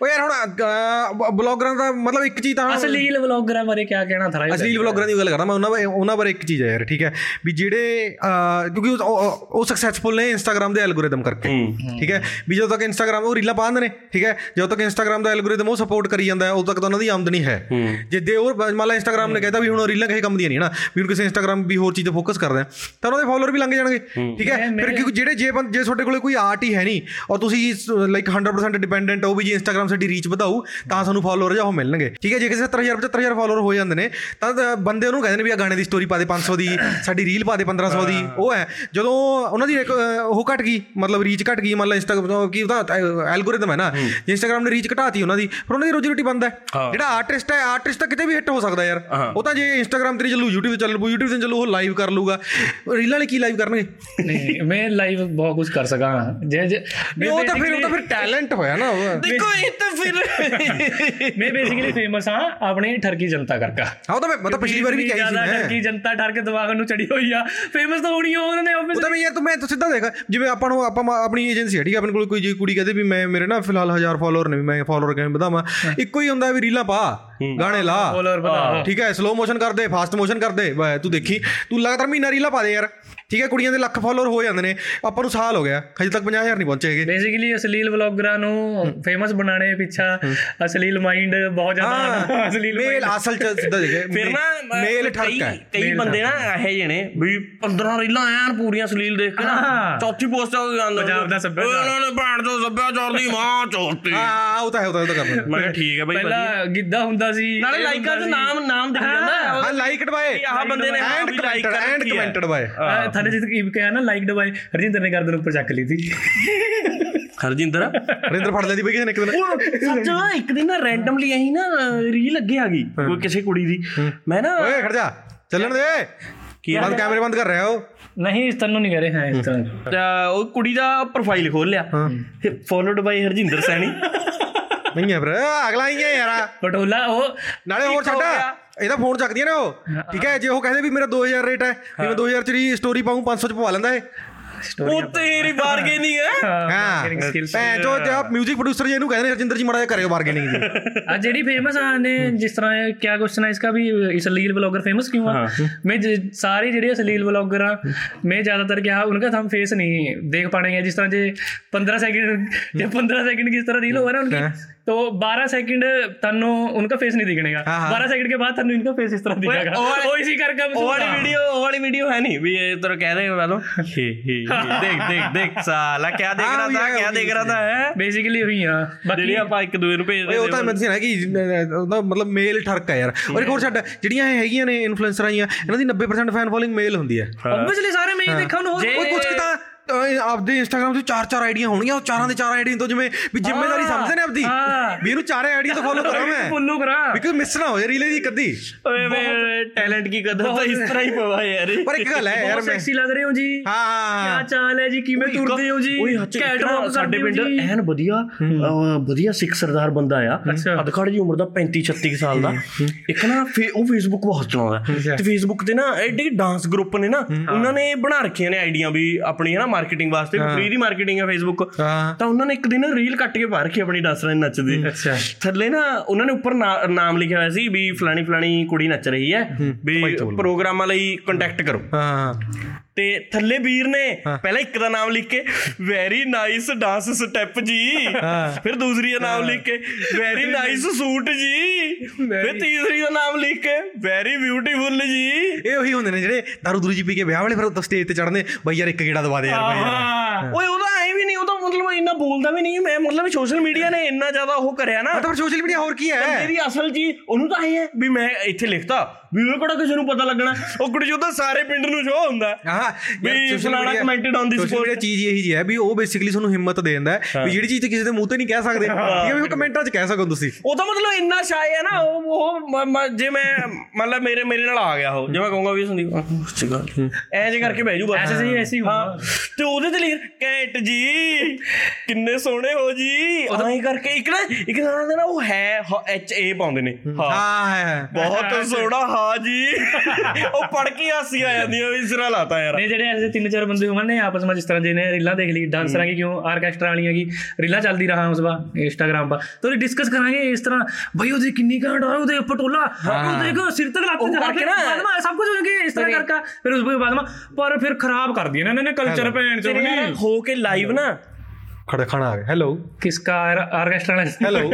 ਓ ਯਾਰ ਹੁਣ ਬਲੌਗਰਾਂ ਦਾ ਮਤਲਬ ਇੱਕ ਚੀਜ਼ ਤਾਂ ਅਸ਼ਲੀਲ ਬਲੌਗਰਾਂ ਬਾਰੇ ਕੀ ਕਹਿਣਾ ਥਰਾ ਅਸ਼ਲੀਲ ਬਲੌਗਰਾਂ ਦੀ ਗੱਲ ਕਰਦਾ ਮੈਂ ਉਹਨਾਂ ਬਾਰੇ ਉਹਨਾਂ ਬਾਰੇ ਇੱਕ ਚੀਜ਼ ਆ ਯਾਰ ਠੀਕ ਹੈ? ਵੀ ਜਿਹੜੇ ਕਿਉਂਕਿ ਉਹ ਸਕਸੈਸਫੁਲ ਨੇ ਇੰਸਟਾਗ੍ਰam ਦੇ ਐਲਗੋਰਿਦਮ ਕਰਕੇ ਠੀਕ ਹੈ? ਵੀ ਜਦੋਂ ਤੱਕ ਇੰਸਟਾਗ੍ਰam ਉਹ ਰੀਲਾਂ ਪਾਉਂਦੇ ਨੇ ਠੀਕ ਹੈ? ਜਦੋਂ ਤੱਕ ਇੰਸਟਾਗ੍ਰam ਦਾ ਐਲਗੋਰਿਦਮ ਉਹ ਸਪੋਰਟ ਕਰੀ ਜਾਂਦਾ ਹੈ ਉਦੋਂ ਤੱਕ ਤਾਂ ਉਹਨਾਂ ਦੀ ਆਮਦਨੀ ਹੈ। ਜੇ ਦੇ ਉਹ ਮੰਨ ਲਾ ਇੰਸਟਾਗ੍ਰam ਨੇ ਕਹਿਤਾ ਵੀ ਹੁਣ ਰੀਲਾਂ ਕਿਸੇ ਕੰਮ ਦੀਆਂ ਨਹੀਂ ਨਾ? ਵੀ ਹੁਣ ਕਿਸੇ ਇੰਸਟਾਗ੍ਰam ਵੀ ਹੋਰ ਚੀਜ਼ ਤੇ ਫੋਕਸ ਕਰਦਾ ਹੈ, ਤਾਂ ਉਹਨਾਂ ਦੇ ਫਾਲੋਅਰ ਵੀ ਲੰਘ ਜਾਣਗੇ। ਠੀਕ ਹੈ? ਫਿਰ ਕਿਉਂਕਿ ਜਿਹੜੇ ਜੇ ਬੰ- ਜੇ ਤੁਹਾਡੇ ਕੋਲੇ ਕੋਈ ਆਰਟ ਹੀ ਹੈ ਨਹੀਂ ਔਰ ਤੁਸੀਂ ਲਾਈਕ 100% ਡਿਪੈਂਡੈਂਟ ਹੋ ਵੀ ਜੇ ਇੰਸਟਾਗ੍ਰam ਸਾਡੀ ਰੀਚ ਵਧਾਊ ਤਾਂ ਸਾਨੂੰ ਫਾਲੋਅਰ ਜਾਂ ਉਹ ਮਿਲਣਗੇ। ਠੀਕ ਹੈ? ਜੇ ਕਿਸੇ 70000 75000 ਫਾਲੋਅਰ ਹੋ ਜਾਂਦੇ ਨੇ ਤਾਂ ਬੰਦੇ ਉਹਨੂੰ ਕਹਿੰਦੇ ਨੇ ਵੀ ਆ ਗਾਣੇ ਦੀ ਸਟੋਰੀ ਪਾ ਦੇ 500 ਦੀ ਸਾਡੀ ਰੀਲ ਪਾ ਦੇ 1500 ਦੀ ਉਹ ਹੈ। ਜਦੋਂ ਉਹਨਾਂ ਦੀ ਉਹ ਘਟ ਗਈ ਮਤਲਬ ਰੀਚ ਘਟ ਗਈ ਮੰਨ ਲਾ ਇੰਸਟਾਗ੍ਰam ਕੀ ਉਹਦਾ ਐਲਗੋਰਿਦਮ ਹੈ ਨਾ ਜੇ ਇੰਸਟਾਗ੍ਰam ਨੇ ਰੀਚ ਘਟਾਤੀ ਉਹਨਾਂ ਦੀ ਫਿਰ ਉਹਨਾਂ ਦੀ ਰੋਜੀ ਰੋਟੀ ਬੰਦ ਹੈ। ਜਿਹੜਾ ਆਰਟਿਸਟ ਹੈ ਆਰਟਿਸਟ ਤਾਂ ਕਿਤੇ ਵੀ ਹਿੱਟ ਹੋ ਸਕਦਾ ਯਾਰ। ਉਹ ਤਾਂ ਜੇ ਇੰਸਟਾਗ੍ਰam ਤੇ ਨਹੀਂ ਚੱਲੂ YouTube ਤੇ ਚੱਲੂ YouTube ਵੀ ਦਿਨ ਚਲੋ ਉਹ ਲਾਈਵ ਕਰ ਲੂਗਾ ਰੀਲਾਂ ਵਾਲੇ ਕੀ ਲਾਈਵ ਕਰਨਗੇ? ਨਹੀਂ ਮੈਂ ਲਾਈਵ ਬਹੁਤ ਕੁਝ ਕਰ ਸਕਾਂ। ਜੇ ਜੇ ਉਹ ਤਾਂ ਫਿਰ ਉਹ ਤਾਂ ਫਿਰ ਟੈਲੈਂਟ ਹੋਇਆ ਨਾ ਦੇਖੋ ਇਹ ਤਾਂ ਫਿਰ ਮੈਂ ਬੇਸਿਕਲੀ ਫੇਮਸ ਹਾਂ ਆਪਣੀ ਠਰਕੀ ਜਨਤਾ ਕਰਕੇ। ਹਾਂ ਉਹ ਤਾਂ ਮੈਂ ਮੈਂ ਤਾਂ ਪਿਛਲੀ ਵਾਰ ਵੀ ਕਹੀ ਸੀ ਜ਼ਿਆਦਾ ਮੈਂ। ਠਰਕੀ ਜਨਤਾ ਠਰ ਕੇ ਦਿਮਾਗ ਨੂੰ ਚੜੀ ਹੋਈ ਆ। ਫੇਮਸ ਤਾਂ ਹੋਣੀ ਉਹਨਾਂ ਨੇ ਉਹ ਤਾਂ ਮੈਂ ਯਾਰ ਤੂੰ ਮੈਂ ਤੂੰ ਸਿੱਧਾ ਦੇਖ ਜਿਵੇਂ ਆਪਾਂ ਨੂੰ ਆਪਾਂ ਆਪਣੀ ਏਜੰਸੀ ਹੈ ਠੀਕ ਹੈ ਆਪਣੇ ਕੋਲ ਕੋਈ ਜੀ ਕੁੜੀ ਕਹਦੇ ਵੀ ਮੈਂ ਮੇਰੇ ਨਾ ਫਿਲਹਾਲ 1000 ਫਾਲੋਅਰ ਨੇ ਵੀ ਮੈਂ ਫਾਲੋਅਰ ਕਿਵੇਂ ਵਧਾਵਾਂ। ਇੱਕੋ ਹੀ ਹੁੰਦਾ ਵੀ ਰੀਲਾਂ ਪਾ। ਗਾਣੇ ਲਾ। ਫੋਲੋਅਰ ਵਧਾ ਠੀਕ ਹੈ ਸਲੋ ਮੋਸ਼ਨ ਕਰਦੇ ਫਾਸਟ ਮੋਸ਼ਨ ਕਰਦੇ ਬੈ ਤੂੰ ਦੇਖੀ। ਤੂੰ ਲਗਾਤਾਰ ਮਹੀਨਾ ਰੀਲਾਂ ਪਾ ਦੇ ਯਾਰ। ਠੀਕ ਹੈ ਕੁੜੀਆਂ ਦੇ ਲੱਖ ਫਾਲੋਅਰ ਹੋ ਜਾਂਦੇ ਨੇ। ਆਪਾਂ ਨੂੰ ਸਾਲ ਹੋ ਗਿਆ ਹਜੇ ਤੱਕ 50000 ਨਹੀਂ ਪਹੁੰਚੇ ਹੈਗੇ। ਬੇਸਿਕਲੀ ਅਸਲੀਲ ਵਲੌਗਰਾਂ ਨੂੰ ਫੇਮਸ ਬਣਾਉਣੇ ਪਿੱਛਾ ਅਸਲੀਲ ਮਾਈਂਡ ਬਹੁਤ ਜ਼ਿਆਦਾ ਅਸਲੀਲ ਮੇਲ ਅਸਲ ਚ ਸਿੱਧਾ ਦੇਖੇ ਫਿਰ ਨਾ ਮੇਲ ਕਈ ਹੈ। ਕਈ ਬੰਦੇ ਨਾ ਇਹੋ ਜਿਹੇ ਨੇ ਵੀ 15 ਰੀਲਾਂ ਐਨ ਪੂਰੀਆਂ ਸਲੀਲ ਦੇਖ ਕੇ ਨਾ। ਚੌਥੀ ਪੋਸਟ ਆ ਜਾਂਦਾ। ਪੰਜਾਬ ਦਾ ਸੱਭਿਆਚਾਰ। ਉਹਨਾਂ ਨੇ ਭੈਣ ਤੋਂ ਸੱਭਿਆਚਾਰ ਦੀ ਮਾਂ ਚੋਤੀ ਹਾਂ ਉਹ ਤਾਂ ਹੈ ਉਹ ਤਾਂ ਕਰਨਾ। ਮੈਂ ਕਿਹਾ ਠੀਕ ਹੈ ਬਈ ਪਹਿਲਾਂ ਗਿੱਧਾ ਹੁੰਦਾ ਸੀ ਨਾਲੇ ਲਾਈਕਾਂ ਦੇ। ਨਾਮ ਨਾਮ ਦਿਖ ਜਾਂਦਾ। ਹਾਂ ਲਾਈਕਡ ਬਾਏ ਆਹ ਬੰਦੇ ਨੇ and commented and commented by ਅਹ ਥਾਲੇ ਜਿੱਤ ਕੀ ਕਿਹਾ ਨਾ ਲਾਈਕਡ ਬਾਈ ਹਰਜਿੰਦਰ ਨੇ ਗਰਦਨ ਉੱਪਰ ਚੱਕ ਲਈ ਸੀ। ਹਰਜਿੰਦਰ? ਰਿੰਦਰ ਫੜ ਲੈਦੀ ਬਈ ਕਿਸੇ ਨੇ ਇੱਕ ਦਿਨ। ਉਹ ਸੱਚ ਇੱਕ ਦਿਨ ਨਾ ਰੈਂਡਮਲੀ ਅਹੀਂ ਨਾ ਰੀਲ ਅੱਗੇ ਆ ਗਈ ਕੋਈ ਕਿਸੇ ਕੁੜੀ ਦੀ। ਮੈਂ ਨਾ ਓਏ ਖੜ ਜਾ। ਚੱਲਣ ਦੇ। ਕੀ ਬੰਦ ਕੈਮਰੇ ਬੰਦ ਕਰ ਰਿਹਾ ਹੋ ਨਹੀਂ ਇਸ ਤਰ੍ਹਾਂ ਨਹੀਂ ਕਰੇ ਹਾਂ ਇਸ ਤਰ੍ਹਾਂ ਉਹ ਕੁੜੀ ਦਾ ਪ੍ਰੋਫਾਈਲ ਖੋਲ ਲਿਆ। ਫੋਲੋਡ ਬਾਈ ਹਰਜਿੰਦਰ ਸੈਣੀ। ਨਹੀਂ ਹੈ ਫਿਰ। ਅਗਲਾ ਹੀ ਹੈ ਯਾਰ। ਪਟੋਲਾ ਉਹ ਨਾਲੇ ਹੋਰ ਛੱਡ। ਇਹਦਾ ਫੋਨ ਚੱਕਦੀਆਂ ਨੇ ਉਹ ਠੀਕ ਹੈ ਜੇ ਉਹ ਕਹਿੰਦੇ ਵੀ ਮੇਰਾ 2000 ਰੇਟ ਹੈ ਵੀ ਮੈਂ 2000 ਚ ਦੀ ਸਟੋਰੀ ਪਾਉਂ 500 ਚ ਪਵਾ ਲੈਂਦਾ ਇਹ ਉਹ ਤੇਰੀ ਬਾਰਗੇਨਿੰਗ ਹੈ ਹਾਂ marketing skills। ਭੈਣ ਜੋ ਜੇ ਆਪ 뮤직 ਪ੍ਰੋਡਿਊਸਰ ਜੀ ਇਹਨੂੰ ਕਹਿੰਦੇ ਨੇ ਰਜਿੰਦਰ ਜੀ ਮਾੜਾ ਜਿਹਾ ਕਰਿਓ ਬਾਰਗੇਨਿੰਗ ਦੀ आज जेडी फेमस ने जिस तरह ये क्या क्वेश्चन है इसका भी इस अश्लील ब्लॉगर फेमस क्यों है मैं ज- सारे जेडे अश्लील ब्लॉगर हैं मैं ज्यादातर क्या उनका हम फेस नहीं देख पाएंगे जिस तरह जे 15 सेकंड जे 15 सेकंड की इस तरह रील हो रहा है उनकी तो 12 सेकंड तन्नो उनका फेस नहीं दिखनेगा हाँ, हाँ। 12 सेकंड के बाद तन्नो इनका फेस इस तरह दिखेगा ਉਹ ਵਾਲੀ- वो इसी करके ਉਹ ਵਾਲੀ ਵੀਡੀਓ ਉਹ ਵਾਲੀ ਵੀਡੀਓ ਹੈ ਨਹੀਂ ਵੀ ਇਹ ਤਰ੍ਹਾਂ ਕਹਿ ਰਹੇ ਹੋ ਵਾਲੋ ਹੇ ਹੇ ਦੇਖ ਦੇਖ ਦੇਖ ਸਾਲਾ ਕੀ ਦੇਖ ਹਾਂ, ਰਹਾ ਵੀ ਥਾ ਹੈ, ਕੀ ਉਹ ਦੇਖ ਵੀ ਰਹਾ ਥਾ ਹੈ बेसिकली हुई हां ਜਿਹੜੀ बाकी ਆਪਾਂ ਇੱਕ ਦੂਏ ਨੂੰ ਭੇਜਦੇ ਓਏ ਉਹ ਤਾਂ ਮੈਂ ਦੱਸਿਆ ਨਾ ਕਿ ਉਹਦਾ ਮਤਲਬ ਮੇਲ ਠਰਕ ਹੈ ਯਾਰ ਔਰ ਇੱਕ ਹੋਰ ਛੱਡ ਜਿਹੜੀਆਂ ਇਹ ਹੈਗੀਆਂ ਨੇ ਇਨਫਲੂਐਂਸਰਾਂ ਆਈਆਂ ਇਹਨਾਂ ਦੀ 90% ਫੈਨ ਫੋਲੋਇੰਗ ਮੇਲ ਹੁੰਦੀ ਹੈ ऑब्वियसली सारे मैं ये देखा उन्होंने जे- ਓਏ ਕੁਝ ਕਿ ਤਾਂ ਅਹ, ਆਪਦੇ ਇੰਸਟਾਗ੍ਰam ਤੇ ਚਾਰ ਚਾਰ ਆਈਡੀਆਂ ਹੋਣਗੀਆਂ ਉਹ ਚਾਰਾਂ ਦੇ ਚਾਰ ਆਈਡੀਆਂ ਤੋਂ ਜਿਵੇਂ ਵੀ ਜ਼ਿੰਮੇਵਾਰੀ ਸਮਝਦੇ ਨੇ ਆਪਦੀ। ਵੀ ਇਹਨੂੰ ਚਾਰੇ ਆਈਡੀਆਂ ਤੋਂ ਫੋਲੋ ਕਰਾਂ ਮੈਂ। ਫੋਲੋ ਕਰਾਂ। ਬਿਕੋਜ਼ ਮਿਸ ਨਾ ਹੋ ਜਾਏ ਰੀਲੇ ਦੀ ਕਦੀ ਓਏ ਮੇਰੇ ਟੈਲੈਂਟ ਕੀ ਕਦਰ ਤਾਂ ਇਸ ਤਰ੍ਹਾਂ ਹੀ ਪਵਾ ਯਾਰ। ਪਰ ਇੱਕ ਗੱਲ ਹੈ ਯਾਰ ਮੈਂ ਸੈਕਸੀ ਲੱਗ ਰਹੇ ਹੋ ਜੀ। ਹਾਂ ਹਾਂ ਕੀ ਚਾਲ ਹੈ ਜੀ ਕਿਵੇਂ ਤੁਰਦੇ ਹੋ ਜੀ? ਕੈਟਰੋਪ ਸਾਡੇ ਪਿੰਡ ਐਨ ਵਧੀਆ ਵਧੀਆ ਸਿੱਖ ਸਰਦਾਰ ਬੰਦਾ ਆ। ਅਧਖੜ ਜੀ ਉਮਰ ਦਾ 35 36 ਸਾਲ ਦਾ। ਇੱਕ ਨਾ ਉਹ ਫੇਸਬੁੱਕ ਬਹੁਤ ਚਲਾਉਂਦਾ। ਤੇ ਫੇਸਬੁੱਕ ਤੇ ਨਾ ਐਡੇ ਡਾਂਸ ਗਰੁੱਪ ਨੇ ਨਾ ਉਹਨਾਂ ਨੇ ਬਣਾ ਰੱਖੀਆਂ ਨੇ ਆਈਡੀਆਂ ਵੀ ਆਪਣੀ ਹੈ ਨਾ ਮਾਰਕੀਟਿੰਗ ਵਾਸਤੇ ਫ੍ਰੀ ਦੀ ਮਾਰਕੀਟਿੰਗ ਹੈ ਫੇਸਬੁੱਕ ਤਾਂ ਉਹਨਾਂ ਨੇ ਇੱਕ ਦਿਨ ਰੀਲ ਕੱਟ ਕੇ ਪਾ ਰੱਖੀ ਆਪਣੀ ਡਾਂਸਰਾਂ ਦੀ ਨੱਚਦੀ। ਥੱਲੇ ਨਾ ਉਹਨਾਂ ਨੇ ਉੱਪਰ ਨਾ- ਨਾਮ ਲਿਖਿਆ ਹੋਇਆ ਸੀ ਵੀ ਫਲਾਣੀ ਫਲਾਣੀ ਕੁੜੀ ਨੱਚ ਰਹੀ ਹੈ ਵੀ ਪ੍ਰੋਗਰਾਮਾਂ ਲਈ ਕੰਟੈਕਟ ਕਰੋ। ਹਾਂ। ਤੇ ਥੱਲੇ ਵੀਰ ਨੇ ਪਹਿਲਾਂ ਇੱਕ ਦਾ ਨਾਮ ਲਿਖ ਕੇ ਵੈਰੀ ਨਾਈਸ ਡਾਂਸ ਸਟੈਪ ਜੀ। ਫਿਰ ਦੂਸਰੀ ਦਾ ਨਾਮ ਲਿਖ ਕੇ ਵੈਰੀ ਨਾਈਸ ਸੂਟ ਜੀ। ਫਿਰ ਤੀਸਰੀ ਦਾ ਨਾਮ ਲਿਖ ਕੇ ਵੈਰੀ ਬਿਊਟੀਫੁਲ ਜੀ। ਇਹ ਉਹੀ ਹੁੰਦੇ ਨੇ ਜਿਹੜੇ ਦਾਰੂ ਦੂਰੂ ਜੀ ਪੀ ਕੇ ਵਿਆਹ ਵਾਲੇ ਫਿਰ ਸਟੇਜ ਤੇ ਚੜ੍ਹਦੇ ਬਈ ਯਾਰ ਇੱਕ ਗੇੜਾ ਦਵਾ ਦੇ ਯਾਰ ਬਈ ਯਾਰ। ਓਏ ਉਹਦਾ ਐ ਨਹੀਂ ਉਹਦਾ ਮਤਲਬ ਇੰਨਾ ਬੋਲਦਾ ਵੀ ਨਹੀਂ ਮੈਂ ਮਤਲਬ ਸੋਸ਼ਲ ਮੀਡੀਆ ਨੇ ਇੰਨਾ ਜ਼ਿਆਦਾ ਉਹ ਕਰਿਆ ਨਾ। ਤਾਂ ਫਿਰ ਸੋਸ਼ਲ ਮੀਡੀਆ ਹੋਰ ਕੀ ਹੈ? ਇਹਦੀ ਅਸਲ ਜੀ ਉਹਨੂੰ ਤਾਂ ਇਹ ਹੈ ਵੀ ਮੈਂ ਇੱਥੇ ਲਿਖਤਾ ਵੀ ਉਹ ਕਿਹੜਾ ਕਿਸੇ ਨੂੰ ਪਤਾ ਲੱਗਣਾ। ਉਹ ਕੁੜੀ ਉਹਦਾ ਸਾਰੇ ਪਿੰਡ ਨੂੰ ਸ਼ੋ ਹੁੰਦਾ ਹਾਂ। ਵੀ commented on this social post। Media ਚੀਜ਼ ਇਹੀ ਜੀ ਹੈ ਵੀ ਉਹ ਬੇਸਿਕਲੀ ਤੁਹਾਨੂੰ ਹਿੰਮਤ ਦੇ ਦਿੰਦਾ ਹੈ ਵੀ ਜਿਹੜੀ ਚੀਜ਼ ਤੇ ਕਿਸੇ ਦੇ ਮੂੰਹ ਤੇ ਨਹੀਂ ਕਹਿ ਸਕਦੇ ਠੀਕ ਹੈ ਵੀ ਉਹ ਕਮੈਂਟਾਂ 'ਚ ਕਹਿ ਸਕੋ ਤੁਸੀਂ। ਉਹਦਾ ਮਤਲਬ ਇੰਨਾ ਸ਼ਾਇ ਹੈ ਨਾ ਉਹ ਉਹ ਜੇ ਮੈਂ ਮਤਲਬ ਮੇਰੇ ਮੇਰੇ ਨਾਲ ਆ ਗਿਆ ਉਹ ਜੇ ਮੈਂ ਕਹੂੰਗਾ ਵੀ ਸੰਦੀਪ ਸੱਚੀ ਗੱਲ। ਐ ਜੇ ਕਰਕੇ ਬਹਿ ਜੂ ਬਸ। ਐਸੇ ਸਹੀ ਐਸੀ ਹੀ ਹਾਂ। ਤੇ ਉਹਦੇ ਤੇ ਲਿਖ ਕੈਟ ਜੀ। ਜੀ ਕਿੰਨੇ ਸੋਹਣੇ ਹੋ ਜੀ। ਆਈ ਕਰਕੇ ਇੱਕ ਨਾ ਇੱਕ ਨਾਲ ਨਾ ਉਹ ਹੈ ਐਚ ਏ ਪਾਉਂਦੇ ਨੇ। ਹਾਂ। ਹੈ। ਬਹੁਤ ਸੋਹਣਾ ਹਾਂ ਜੀ। ਉਹ ਪੜ ਕੇ ਹਾਸੀ ਆ ਜਾਂਦੀ ਹੈ ਵੀ ਸਿਰਾ ਲਾਤਾ ਯਾਰ। ਨਹੀਂ ਜਿਹੜੇ ਐਸੇ ਤਿੰਨ ਚਾਰ ਬੰਦੇ ਹੋਣ ਨੇ ਆਪਸ ਵਿੱਚ ਜਿਸ ਤਰ੍ਹਾਂ ਜੇ ਨੇ ਰੀਲਾਂ ਦੇਖ ਲਈ ਡਾਂਸਰਾਂ ਕੀ ਕਿਉਂ ਆਰਕੈਸਟਰਾ ਵਾਲੀਆਂ ਕੀ ਰੀਲਾਂ ਚੱਲਦੀ ਰਹਾ ਉਸ ਵਾ ਇੰਸਟਾਗ੍ਰam ਪਾ ਤੋ ਡਿਸਕਸ ਕਰਾਂਗੇ ਇਸ ਤਰ੍ਹਾਂ ਬਈ ਉਹਦੀ ਕਿੰਨੀ ਕਾਂਡ ਆ ਉਹਦੇ ਪਟੋਲਾ ਉਹ ਦੇਖੋ ਸਿਰ ਤੱਕ ਲੱਤ ਜਾ ਕੇ ਬਾਦਮਾ ਸਭ ਕੁਝ ਹੋ ਗਿਆ ਇਸ ਤਰ੍ਹਾਂ ਕਰਕੇ। ਫਿਰ ਉਸ ਤੋਂ ਬਾਦਮਾ ਪਰ ਫਿਰ ਖਰਾਬ ਕਰਦੀ ਇਹਨਾਂ ਨੇ ਕਲਚਰ ਭੈਣ ਚੋਂ ਨਹੀਂ ਹੋ ਕੇ ਲਾਈਵ ਨਾ ਖੜਾ ਖਾਣਾ ਆ ਗਿਆ ਹੈਲੋ ਕਿਸਕਾ ਆਰਕੈਸਟਰਾ ਵਾਲਾ ਹੈਲੋ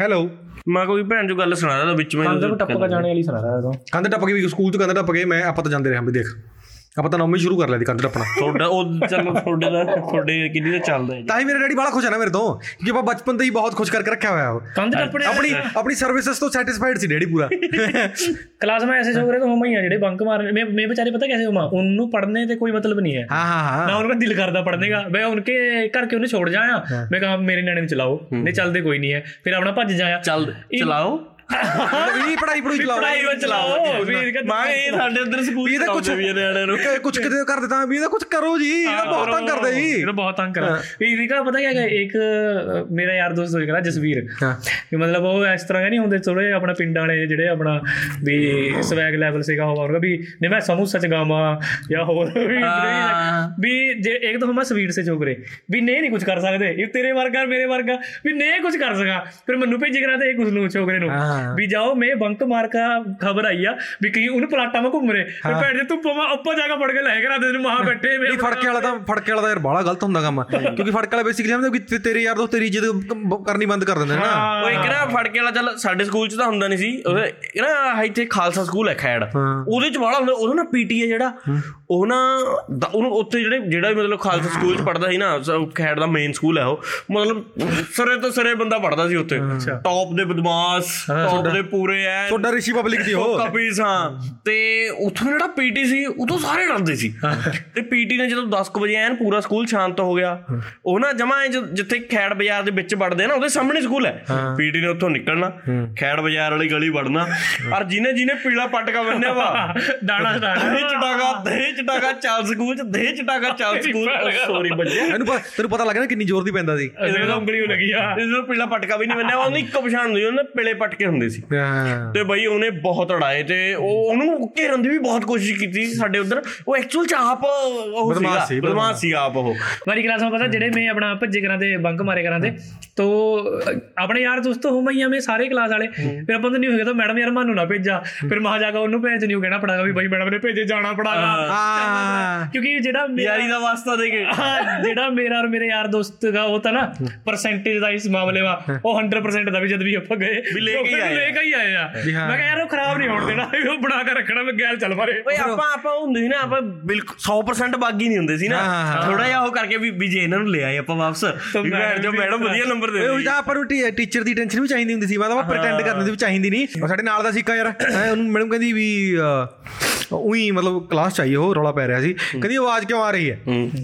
ਹੈਲੋ ਮੈਂ ਕੋਈ ਭੈਣ ਜੋ ਗੱਲ ਸੁਣਾ ਰਿਹਾ ਵਿੱਚ ਮੈਂ ਅੰਦਰ ਟੱਪ ਕੇ ਜਾਣੇ ਵਾਲੀ ਸੁਣਾ ਰਿਹਾ ਤੂੰ। ਕੰਧ ਟੱਪ ਕੇ ਵੀ ਸਕੂਲ 'ਚ ਕੰਧ ਟੱਪ ਕੇ ਮੈਂ ਆਪਾਂ ਤਾਂ ਜਾਂਦੇ ਰਹੇ ਹਾਂ ਵੀ ਦੇਖ। ਆਪਾਂ ਤਾਂ ਨੌਵੀਂ ਸ਼ੁਰੂ ਕਰ ਲਿਆ ਦੀ ਕੰਧ ਟੱਪਣਾ। ਤੁਹਾਡਾ ਉਹ ਚਲੋ ਤੁਹਾਡੇ ਦਾ ਤੁਹਾਡੇ ਕਿੰਨੀ ਦਾ ਚੱਲਦਾ ਹੈ ਤਾਂ ਹੀ ਮੇਰੇ ਡੈਡੀ ਬੜਾ ਖੁਸ਼ ਹੈ ਨਾ ਮੇਰੇ ਤੋਂ ਕਿ ਆਪਾਂ ਬਚਪਨ ਤੋਂ ਹੀ ਬਹੁਤ ਖੁਸ਼ ਕਰਕੇ ਰੱਖਿਆ ਹੋਇਆ ਉਹ। ਕੰਧ ਟੱਪਣੇ ਆਪਣੀ ਆਪਣੀ ਸਰਵਿਸਿਜ਼ ਤੋਂ ਸੈਟੀਸਫਾਈਡ ਸੀ ਡੈਡੀ ਪੂਰਾ। ਕਲਾਸ ਮੈਂ ਐਸੇ ਛੋਕਰੇ ਤੋਂ ਹਮਾ ਹੀ ਆ ਜਿਹੜੇ ਬੰਕ ਮਾਰਨ ਮੈਂ ਮੈਂ ਵਿਚਾਰੇ ਪਤਾ ਕਿਵੇਂ ਹਮਾ? ਉਹਨੂੰ ਪੜਨੇ ਤੇ ਕੋਈ ਮਤਲਬ ਨਹੀਂ ਹੈ। ਹਾਂ ਹਾਂ ਹਾਂ। ਨਾ ਉਹਨਾਂ ਦਿਲ ਕਰਦਾ ਪੜਨੇ ਦਾ। ਮੈਂ ਉਹਨਕੇ ਕਰਕੇ ਉਹਨੇ ਛੋੜ ਜਾਇਆ ਮੈਂ ਕਹਾ ਮੇਰੇ ਨਿਆਣੇ ਨੂੰ ਚਲਾਓ। ਨਹੀਂ ਚੱਲਦੇ ਕੋਈ ਨਹੀਂ ਹੈ। ਫਿਰ ਆਪਣਾ ਭੱਜ ਜਾਇਆ। ਚੱਲ ਚਲਾਓ। ਵੀ ਪੜਾਈ ਪੜੂਈ ਚਲਾਓ। ਪੜਾਈ ਵਿੱਚ ਚਲਾਓ। ਮੈਂ ਇਹ ਸਾਡੇ ਅੰਦਰ ਸਕੂਲ ਵੀ ਇਹਦਾ ਚਲਾਉਂਦੇ ਵੀ ਨਿਆਣਿਆਂ ਨੂੰ। ਕੁਝ ਕਿਤੇ ਕਰ ਦਿੱਤਾ ਵੀ ਇਹਦਾ ਕੁਝ ਕਰੋ ਜੀ ਇਹਦਾ ਬਹੁਤ ਤੰਗ ਕਰਦੇ ਜੀ। ਇਹ ਤਾਂ ਬਹੁਤ ਤੰਗ ਕਰਾ ਵੀ ਇਹਦਾ ਪਤਾ ਕੀ ਹੈਗਾ? ਇੱਕ ਮੇਰਾ ਯਾਰ ਦੋਸਤ ਹੋਇਆ ਕਰਾ ਜਸਵੀਰ। ਹਾਂ। ਵੀ ਮਤਲਬ ਉਹ ਇਸ ਤਰ੍ਹਾਂ ਨਹੀਂ ਹੁੰਦੇ ਥੋੜੇ ਆਪਣਾ ਪਿੰਡ ਵਾਲੇ ਜਿਹੜੇ ਆਪਣਾ ਵੀ ਸਵੈਗ ਲੈਵਲ ਸੀਗਾ ਹੋਊਗਾ ਵੀ ਨਹੀਂ ਮੈਂ ਸਮੂਸਾ ਚ ਗਾਵਾਂ ਜਾਂ ਹੋਰ ਵੀ ਹੀ। ਵੀ ਜੇ ਇੱਕ ਤਾਂ ਹਮਾ ਸਵੀਟ ਸੇ ਚੋਕਰੇ ਵੀ ਨਹੀਂ ਨਹੀਂ ਕੁਝ ਕਰ ਸਕਦੇ। ਇਹ ਤੇਰੇ ਵਰਗਾ ਮੇਰੇ ਵਰਗਾ। ਵੀ ਨਹੀਂ ਕੁਝ ਕਰ ਸਗਾ ਫਿਰ ਮੈਨੂੰ ਭੇਜ ਕਰਾ ਤੇ ਕੁਝ ਨੂੰ ਚੋਕਰੇ ਨੂੰ। ਹਾਂ। ਵੀ ਜਾਓ ਮੈਂ ਬੰਕ ਮਾਰ ਕਾ ਖਬਰ ਆਈ ਆ ਵੀ ਕहीं ਉਹਨੂੰ ਪਲਾਟਾਂ ਮੈਂ ਘੁੰਮ ਰਹੇ। ਫਿਰ ਭੈਣ ਜੇ ਤੂੰ ਪਵਾ ਉੱਪਰ ਜਾ ਕੇ ਫੜ ਕੇ ਲੈ ਕਰਾ ਤੇ ਤੈਨੂੰ ਮਹਾ ਬੈਠੇ ਇਹ ਫੜਕੇ ਵਾਲਾ ਤਾਂ ਫੜਕੇ ਵਾਲਾ ਤਾਂ ਯਾਰ ਬਾਹਲਾ ਗਲਤ ਹੁੰਦਾ ਕੰਮ। ਕਿਉਂਕਿ ਫੜਕੇ ਵਾਲਾ ਬੇਸਿਕਲੀ ਸਮਝਦੇ ਕਿ ਤੇ- ਤੇਰੇ ਯਾਰ ਦੋਸਤ ਤੇਰੀ ਇੱਜ਼ਤ ਕ- ਕਰਨੀ ਬੰਦ ਕਰ ਦਿੰਦੇ ਨੇ ਨਾ। ਉਹ ਇੱਕ ਨਾ ਫੜ ਕੇ ਵਾਲਾ ਚੱਲ ਸਾਡੇ ਸਕੂਲ 'ਚ ਤਾਂ ਹੁੰਦਾ ਨਹੀਂ ਸੀ। ਨਾ ਇੱਥੇ ਖਾਲਸਾ ਸਕੂਲ ਹੈ ਖੈੜ। ਉਹਦੇ 'ਚ ਵਾਲਾ ਹੁੰਦਾ ਉਹਦਾ ਨਾ ਪੀਟੀ ਹੈ। ਜਿਹੜਾ ਉਹ ਨਾ ਉਹਨੂੰ ਉੱਥੇ ਜਿਹੜੇ ਜਿਹੜਾ ਮਤਲਬ ਖਾਲਸਾ ਸਕੂਲ 'ਚ ਪੜਦਾ ਸੀ ਨਾ ਖੈੜ ਦਾ ਮੇਨ ਸਕੂਲ ਹੈ ਉਹ। ਮਤਲਬ ਸਰੇ ਤੋਂ ਸਰੇ ਬੰਦਾ ਪੜਦਾ ਸੀ ਉੱਥੇ। ਟੌਪ ਦੇ ਬਦਮਾਸ਼ ਟੌਪ ਦੇ ਪੂਰੇ ਐ। ਤੁਹਾਡਾ ਰਿਸ਼ੀ ਪਬਲਿਕ ਦੀ ਉਹ। ਕਪੀਸ ਹਾਂ। ਤੇ ਉੱਥੋਂ ਜਿਹੜਾ ਪੀਟੀ ਸੀ ਉਦੋਂ ਸਾਰੇ ਡਰਦੇ ਸੀ। ਤੇ ਪੀਟੀ ਨੇ ਜਦੋਂ 10 ਕੁ ਵਜੇ ਐਨ ਪੂਰਾ ਸਕੂਲ ਸ਼ਾਂਤ ਹੋ ਗਿਆ ਉਹ ਨਾ ਜਮਾ ਜਿੱਥੇ ਖੈੜ ਬਾਜ਼ਾਰ ਦੇ ਵਿੱਚ ਵੜਦੇ ਨਾ ਉਹਦੇ ਸਾਹਮਣੇ ਸਕੂਲ ਹੈ। ਪੀਟੀ ਨੇ ਉੱਥੋਂ ਨਿਕਲਣਾ ਖੈੜ ਬਾਜ਼ਾਰ ਵਾਲੀ ਗਲੀ ਵੜਨਾ। ਔਰ ਜਿਹਨੇ ਜਿਹਨੇ ਪੀਲਾ ਪਟਕਾ ਬੰਨਿਆ ਵਾ ਡਾਣਾ ਡਾਣਾ ਚਟਾਗਾ ਦਹੀਂ ਟਾਕਾ ਚਾਲ ਸਕੂਲ ਚ ਦੇ ਟਾਕਾ ਚਾਲ ਸਕੂਲ। ਸੌਰੀ ਬੱਜਿਆ ਇਹਨੂੰ ਪਤਾ ਤੈਨੂੰ ਪਤਾ ਲੱਗਣਾ ਕਿੰਨੀ ਜ਼ੋਰ ਦੀ ਪੈਂਦਾ ਸੀ। ਇਹਦੇ ਨਾਲ ਉਂਗਲੀ ਲੱਗੀ ਆ। ਇਹਨੂੰ ਪਿਲਾ ਪਟਕਾ ਵੀ ਨਹੀਂ ਬੰਨਿਆ ਉਹਨੂੰ ਇੱਕੋ ਪਛਾਣ ਹੁੰਦੀ ਉਹਨੇ ਪਿਲੇ ਪਟਕੇ ਹੁੰਦੇ ਸੀ। ਤੇ ਬਈ ਉਹਨੇ ਬਹੁਤ ਅੜਾਏ ਤੇ ਉਹ ਉਹਨੂੰ ਘੇਰਨ ਦੀ ਵੀ ਬਹੁਤ ਕੋਸ਼ਿਸ਼ ਕੀਤੀ ਸਾਡੇ ਉਧਰ। ਉਹ ਐਕਚੁਅਲ ਚ ਆਪ ਉਹ ਸੀਗਾ। ਬਦਮਾਸ਼ ਸੀ ਆਪ ਉਹ। ਮੇਰੀ ਕਲਾਸ ਨੂੰ ਪਤਾ ਜਿਹੜੇ ਮੈਂ ਆਪਣਾ ਭੱਜੇ ਕਰਾਂ ਤੇ ਬੰਕ ਮਾਰੇ ਕਰਾਂ ਤੇ ਤੋ ਆਪਣੇ ਯਾਰ ਦੋਸਤ ਹੋ ਮਈਆਂ ਮੇ ਸਾਰੇ ਕਲਾਸ ਵਾਲੇ। ਫਿਰ ਆਪਾਂ ਤਾਂ ਨਹੀਂ ਹੋਏਗਾ ਤਾਂ ਮੈਡਮ ਯਾਰ ਮਾਨੂੰ ਨਾ ਭੇਜਾ। ਫਿਰ ਮਹਾ ਜਾਗਾ ਉਹਨੂੰ ਭੇਜ ਨਹੀਂ ਉਹ ਕਹਿਣਾ ਪੜਾਗਾ ਵੀ ਬਈ ਮੈਡਮ ਨੇ ਭੇਜੇ ਜਾਣਾ ਪੜਾਗਾ। ਹਾਂ। ਕਿਉਂਕਿ ਜਿਹੜਾ ਮੇਰਾ- ਯਾਰੀ ਦਾ ਵਾਸਤਾ ਦੇ ਕੇ। ਜਿਹੜਾ ਮੇਰਾ ਔਰ ਮੇਰੇ ਯਾਰ ਦੋਸਤ ਦਾ ਉਹ ਤਾਂ ਨਾ ਪਰਸੈਂਟੇਜ ਦਾ ਇਸ ਮਾਮਲੇ ਵਾ ਉਹ 100% ਦਾ ਵੀ ਜਦ ਵੀ ਆਪਾਂ ਗਏ ਵੀ ਲੈ ਕੇ ਆਏ। ਲੈ ਕੇ ਹੀ ਆਏ ਆ। ਮੈਂ ਕਿਹਾ ਯਾਰ ਉਹ ਖਰਾਬ ਨਹੀਂ ਹੋਣ ਦੇਣਾ ਉਹ ਬਣਾ ਕੇ ਰੱਖਣਾ ਮੈਂ ਗੈਲ ਚੱਲ ਮਾਰੇ ਓਏ ਆਪਾਂ ਆਪਾਂ ਹੁੰਦੇ ਸੀ ਨਾ ਆਪਾਂ ਬਿਲਕੁਲ 100% ਬਾਗੀ ਨਹੀਂ ਹੁੰਦੇ ਸੀ ਨਾ। ਥੋੜਾ ਜਿਹਾ ਉਹ ਕਰਕੇ ਵੀ ਵੀ ਜੇ ਇਹਨਾਂ ਨੂੰ ਲੈ ਆਏ ਆਪਾਂ ਵਾਪਸ ਵੀ ਭੈਣ ਜੋ ਮੈਡਮ ਵਧੀਆ ਨੰਬਰ ਦੇ ਉਹ ਜਾਂ। ਆਪਾਂ ਨੂੰ ਟੀਚਰ ਦੀ ਟੈਨਸ਼ਨ ਵੀ ਚਾਹੀਦੀ ਹੁੰਦੀ ਸੀ ਮਤਲਬ ਆਪਾਂ ਪ੍ਰੀਟੈਂਡ ਕਰਨ ਦੀ ਵੀ ਚਾਹੀਦੀ ਨਹੀਂ। ਸਾਡੇ ਨਾਲ ਦਾ ਸਿੱਕਾ ਯਾਰ। ਹੈਂ, ਉਹਨੂੰ ਮੈਡਮ ਕਹਿੰਦੀ ਵੀ ਉਹੀ ਮਤਲਬ ਕਲਾਸ ਚਾਹੀਏ ਉਹ ਰੌਲਾ ਪੈ ਰਿਹਾ ਸੀ। ਕਹਿੰਦੀ ਆਵਾਜ਼ ਕਿਉਂ ਆ ਰਹੀ ਹੈ।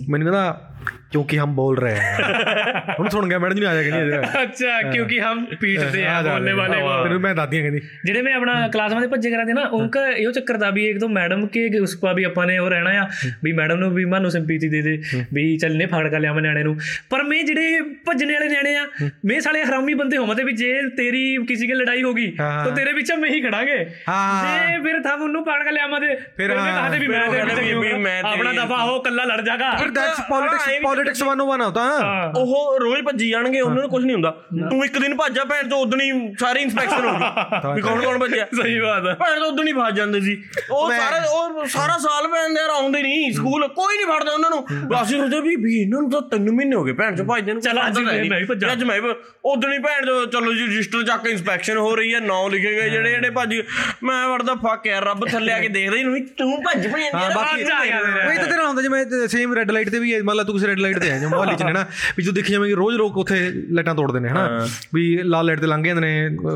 ਮੈਨੂੰ ਕਹਿੰਦਾ ਕਿਉਂਕਿ ਹਮ ਬੋਲ ਰਹੇ हैं ਹੁਣ ਸੁਣ ਗਿਆ ਮੈਡਮ ਜੀ ਨੇ ਆ ਜਾ ਕਹਿੰਦੀ ਇਧਰ ਅੱਛਾ ਕਿਉਂਕਿ ਹਮ ਪੀਟਦੇ ਆ बोलने वाले को ਤੈਨੂੰ ਮੈਂ ਦਾਦੀਆਂ ਕਹਿੰਦੀ ਜਿਹੜੇ ਮੈਂ ਆਪਣਾ ਕਲਾਸ में ਭੱਜੇ ਕਰਾ ਦੇ ਨਾ ਉਨਕਾ ਇਹੋ ਚੱਕਰ ਦਾ ਵੀ ਇੱਕ ਤੋਂ ਮੈਡਮ ਕੇ ਉਸ ਪਾ ਵੀ ਆਪਾਂ ਨੇ ਉਹ ਰਹਿਣਾ ਆ ਵੀ ਮੈਡਮ ਨੂੰ ਵੀ ਮਾਨੂੰ ਸਿੰਪੈਥੀ ਦੇ ਦੇ ਵੀ ਚੱਲ ਨੇ ਫੜ ਕੇ ਲਿਆ ਮੈਂ ਨਿਆਣੇ ਨੂੰ ਪਰ ਮੈਂ ਜਿਹੜੇ ਭੱਜਣੇ ਵਾਲੇ ਨਿਆਣੇ ਆ ਮੈਂ ਸਾਲੇ ਹਰਾਮੀ ਬੰਦੇ ਹੋਵਾਂ ਤੇ ਵੀ ਜੇ ਤੇਰੀ ਕਿਸੇ ਕੇ ਲੜਾਈ ਹੋਗੀ ਹਾਂ। ਤਾਂ ਤੇਰੇ ਪਿੱਛੇ ਮੈਂ ਹੀ ਖੜਾਂਗੇ ਹਾਂ। ਤੇ ਫਿਰ ਥਾ ਉਹਨੂੰ ਫੜ ਕੇ ਲਿਆਵਾਂ ਤੇ ਫਿਰ ਮੈਂ ਹਾਂ। ਕਹਦੇ ਵੀ ਮੈਂ ਫਿਰ ਉਹ ਤੇਰੇ ਕਹਿੰਦੇ ਪਿੱਛੇ ਵੀ ਕਿਉਂ ਮੈਂ ਖੜਾ? ਤੇਰੀ- ਆਪਣਾ ਦਫਾ ਉਹ ਕੱਲਾ ਲੜ ਜਾਗਾ ਫਿਰ ਦੈਟਸ ਪੋਲਿਟਿਕਸ ਪੋਲਿਟਿਕਸ 101 ਹੋਤਾ ਹਾਂ। ਉਹ ਰੋਜ਼ ਭੱਜੀ ਜਾਣਗੇ ਉਹਨਾਂ ਨੂੰ ਕੁਝ ਨਹੀਂ ਹੁੰਦਾ। ਤੂੰ ਇੱਕ ਦਿਨ ਭੱਜਾ ਭੈਣ ਤੋਂ ਉਦੋਂ ਹੀ ਸਾਰੀ ਇਨਸਪੈਕਸ਼ਨ ਹੋ ਗਈ ਵੀ ਕੌਣ ਕੌਣ ਭੱਜਿਆ। ਸਹੀ ਬਾਤ ਆ। ਭੈਣ ਤੋਂ ਉਦੋਂ ਹੀ ਭੱਜ ਜਾਂਦੇ ਸੀ। ਉਹ ਸਾਰਾ ਉਹ ਸਾਰਾ ਸਾਲ ਭੈਣ ਦੇ ਆਉਂਦੇ ਨਹੀਂ ਸਕੂਲ ਕੋਈ ਨਹੀਂ ਫੜਦਾ ਉਹਨਾਂ ਨੂੰ। ਅਸੀਂ ਸੋਚਦੇ ਵੀ ਵੀ ਇਹਨਾਂ ਨੂੰ ਤਾਂ 3 ਮਹੀਨੇ ਹੋ ਗਏ ਭੈਣ ਚੋਂ ਭੱਜਦੇ ਨੂੰ ਚੱਲ ਅੱਜ ਮੈਂ- ਭੱਜਾਂ। ਅੱਜ ਮੈਂ ਉਦੋਂ ਹੀ ਭੈਣ ਚੋਂ ਚਲੋ ਜੀ ਰਜਿਸਟਰ ਚੱਕ ਕੇ ਇਨਸਪੈਕਸ਼ਨ ਹੋ ਰਹੀ ਹੈ ਨਾਂ ਲਿਖੇ ਗਏ ਜਿਹੜੇ ਜਿਹੜੇ ਭੱਜ ਗਏ। ਮੈਂ ਵੜਦਾ ਫੱਕ ਯਾਰ ਰੱਬ ਥੱਲੇ ਆ ਕੇ ਦੇਖਦਾ ਹੀ ਨਹੀਂ। ਤੂੰ ਭੱਜ ਭੱਜ ਹਾਂ ਬਾਕੀ ਇਹ ਤਾਂ ਤੇਰਾ ਹੁੰਦਾ ਜਿਵੇਂ ਸੇਮ ਰੈੱਡ ਲਾਈਟ ਤੇ ਵੀ ਹੈ, ਮੰਨ ਲਾ ਤੂੰ ਕਿਸੇ ਰੈੱਡ ਲਾਈਟ ਤੇ ਆ ਜਾਂ ਮੁਹੱਲੇ 'ਚ ਨੇ ਨਾ ਵੀ ਜਦੋਂ ਦੇਖੀ ਜਾਵੇਂਗੇ ਰੋਜ਼ ਲੋਕ ਉੱਥੇ ਲਾਈਟਾਂ ਤੋੜਦੇ ਨੇ ਹਨਾ? ਵੀ ਲਾਲ ਲਾਈਟ ਤੇ ਲੰਘ ਜਾਂਦੇ ਨੇ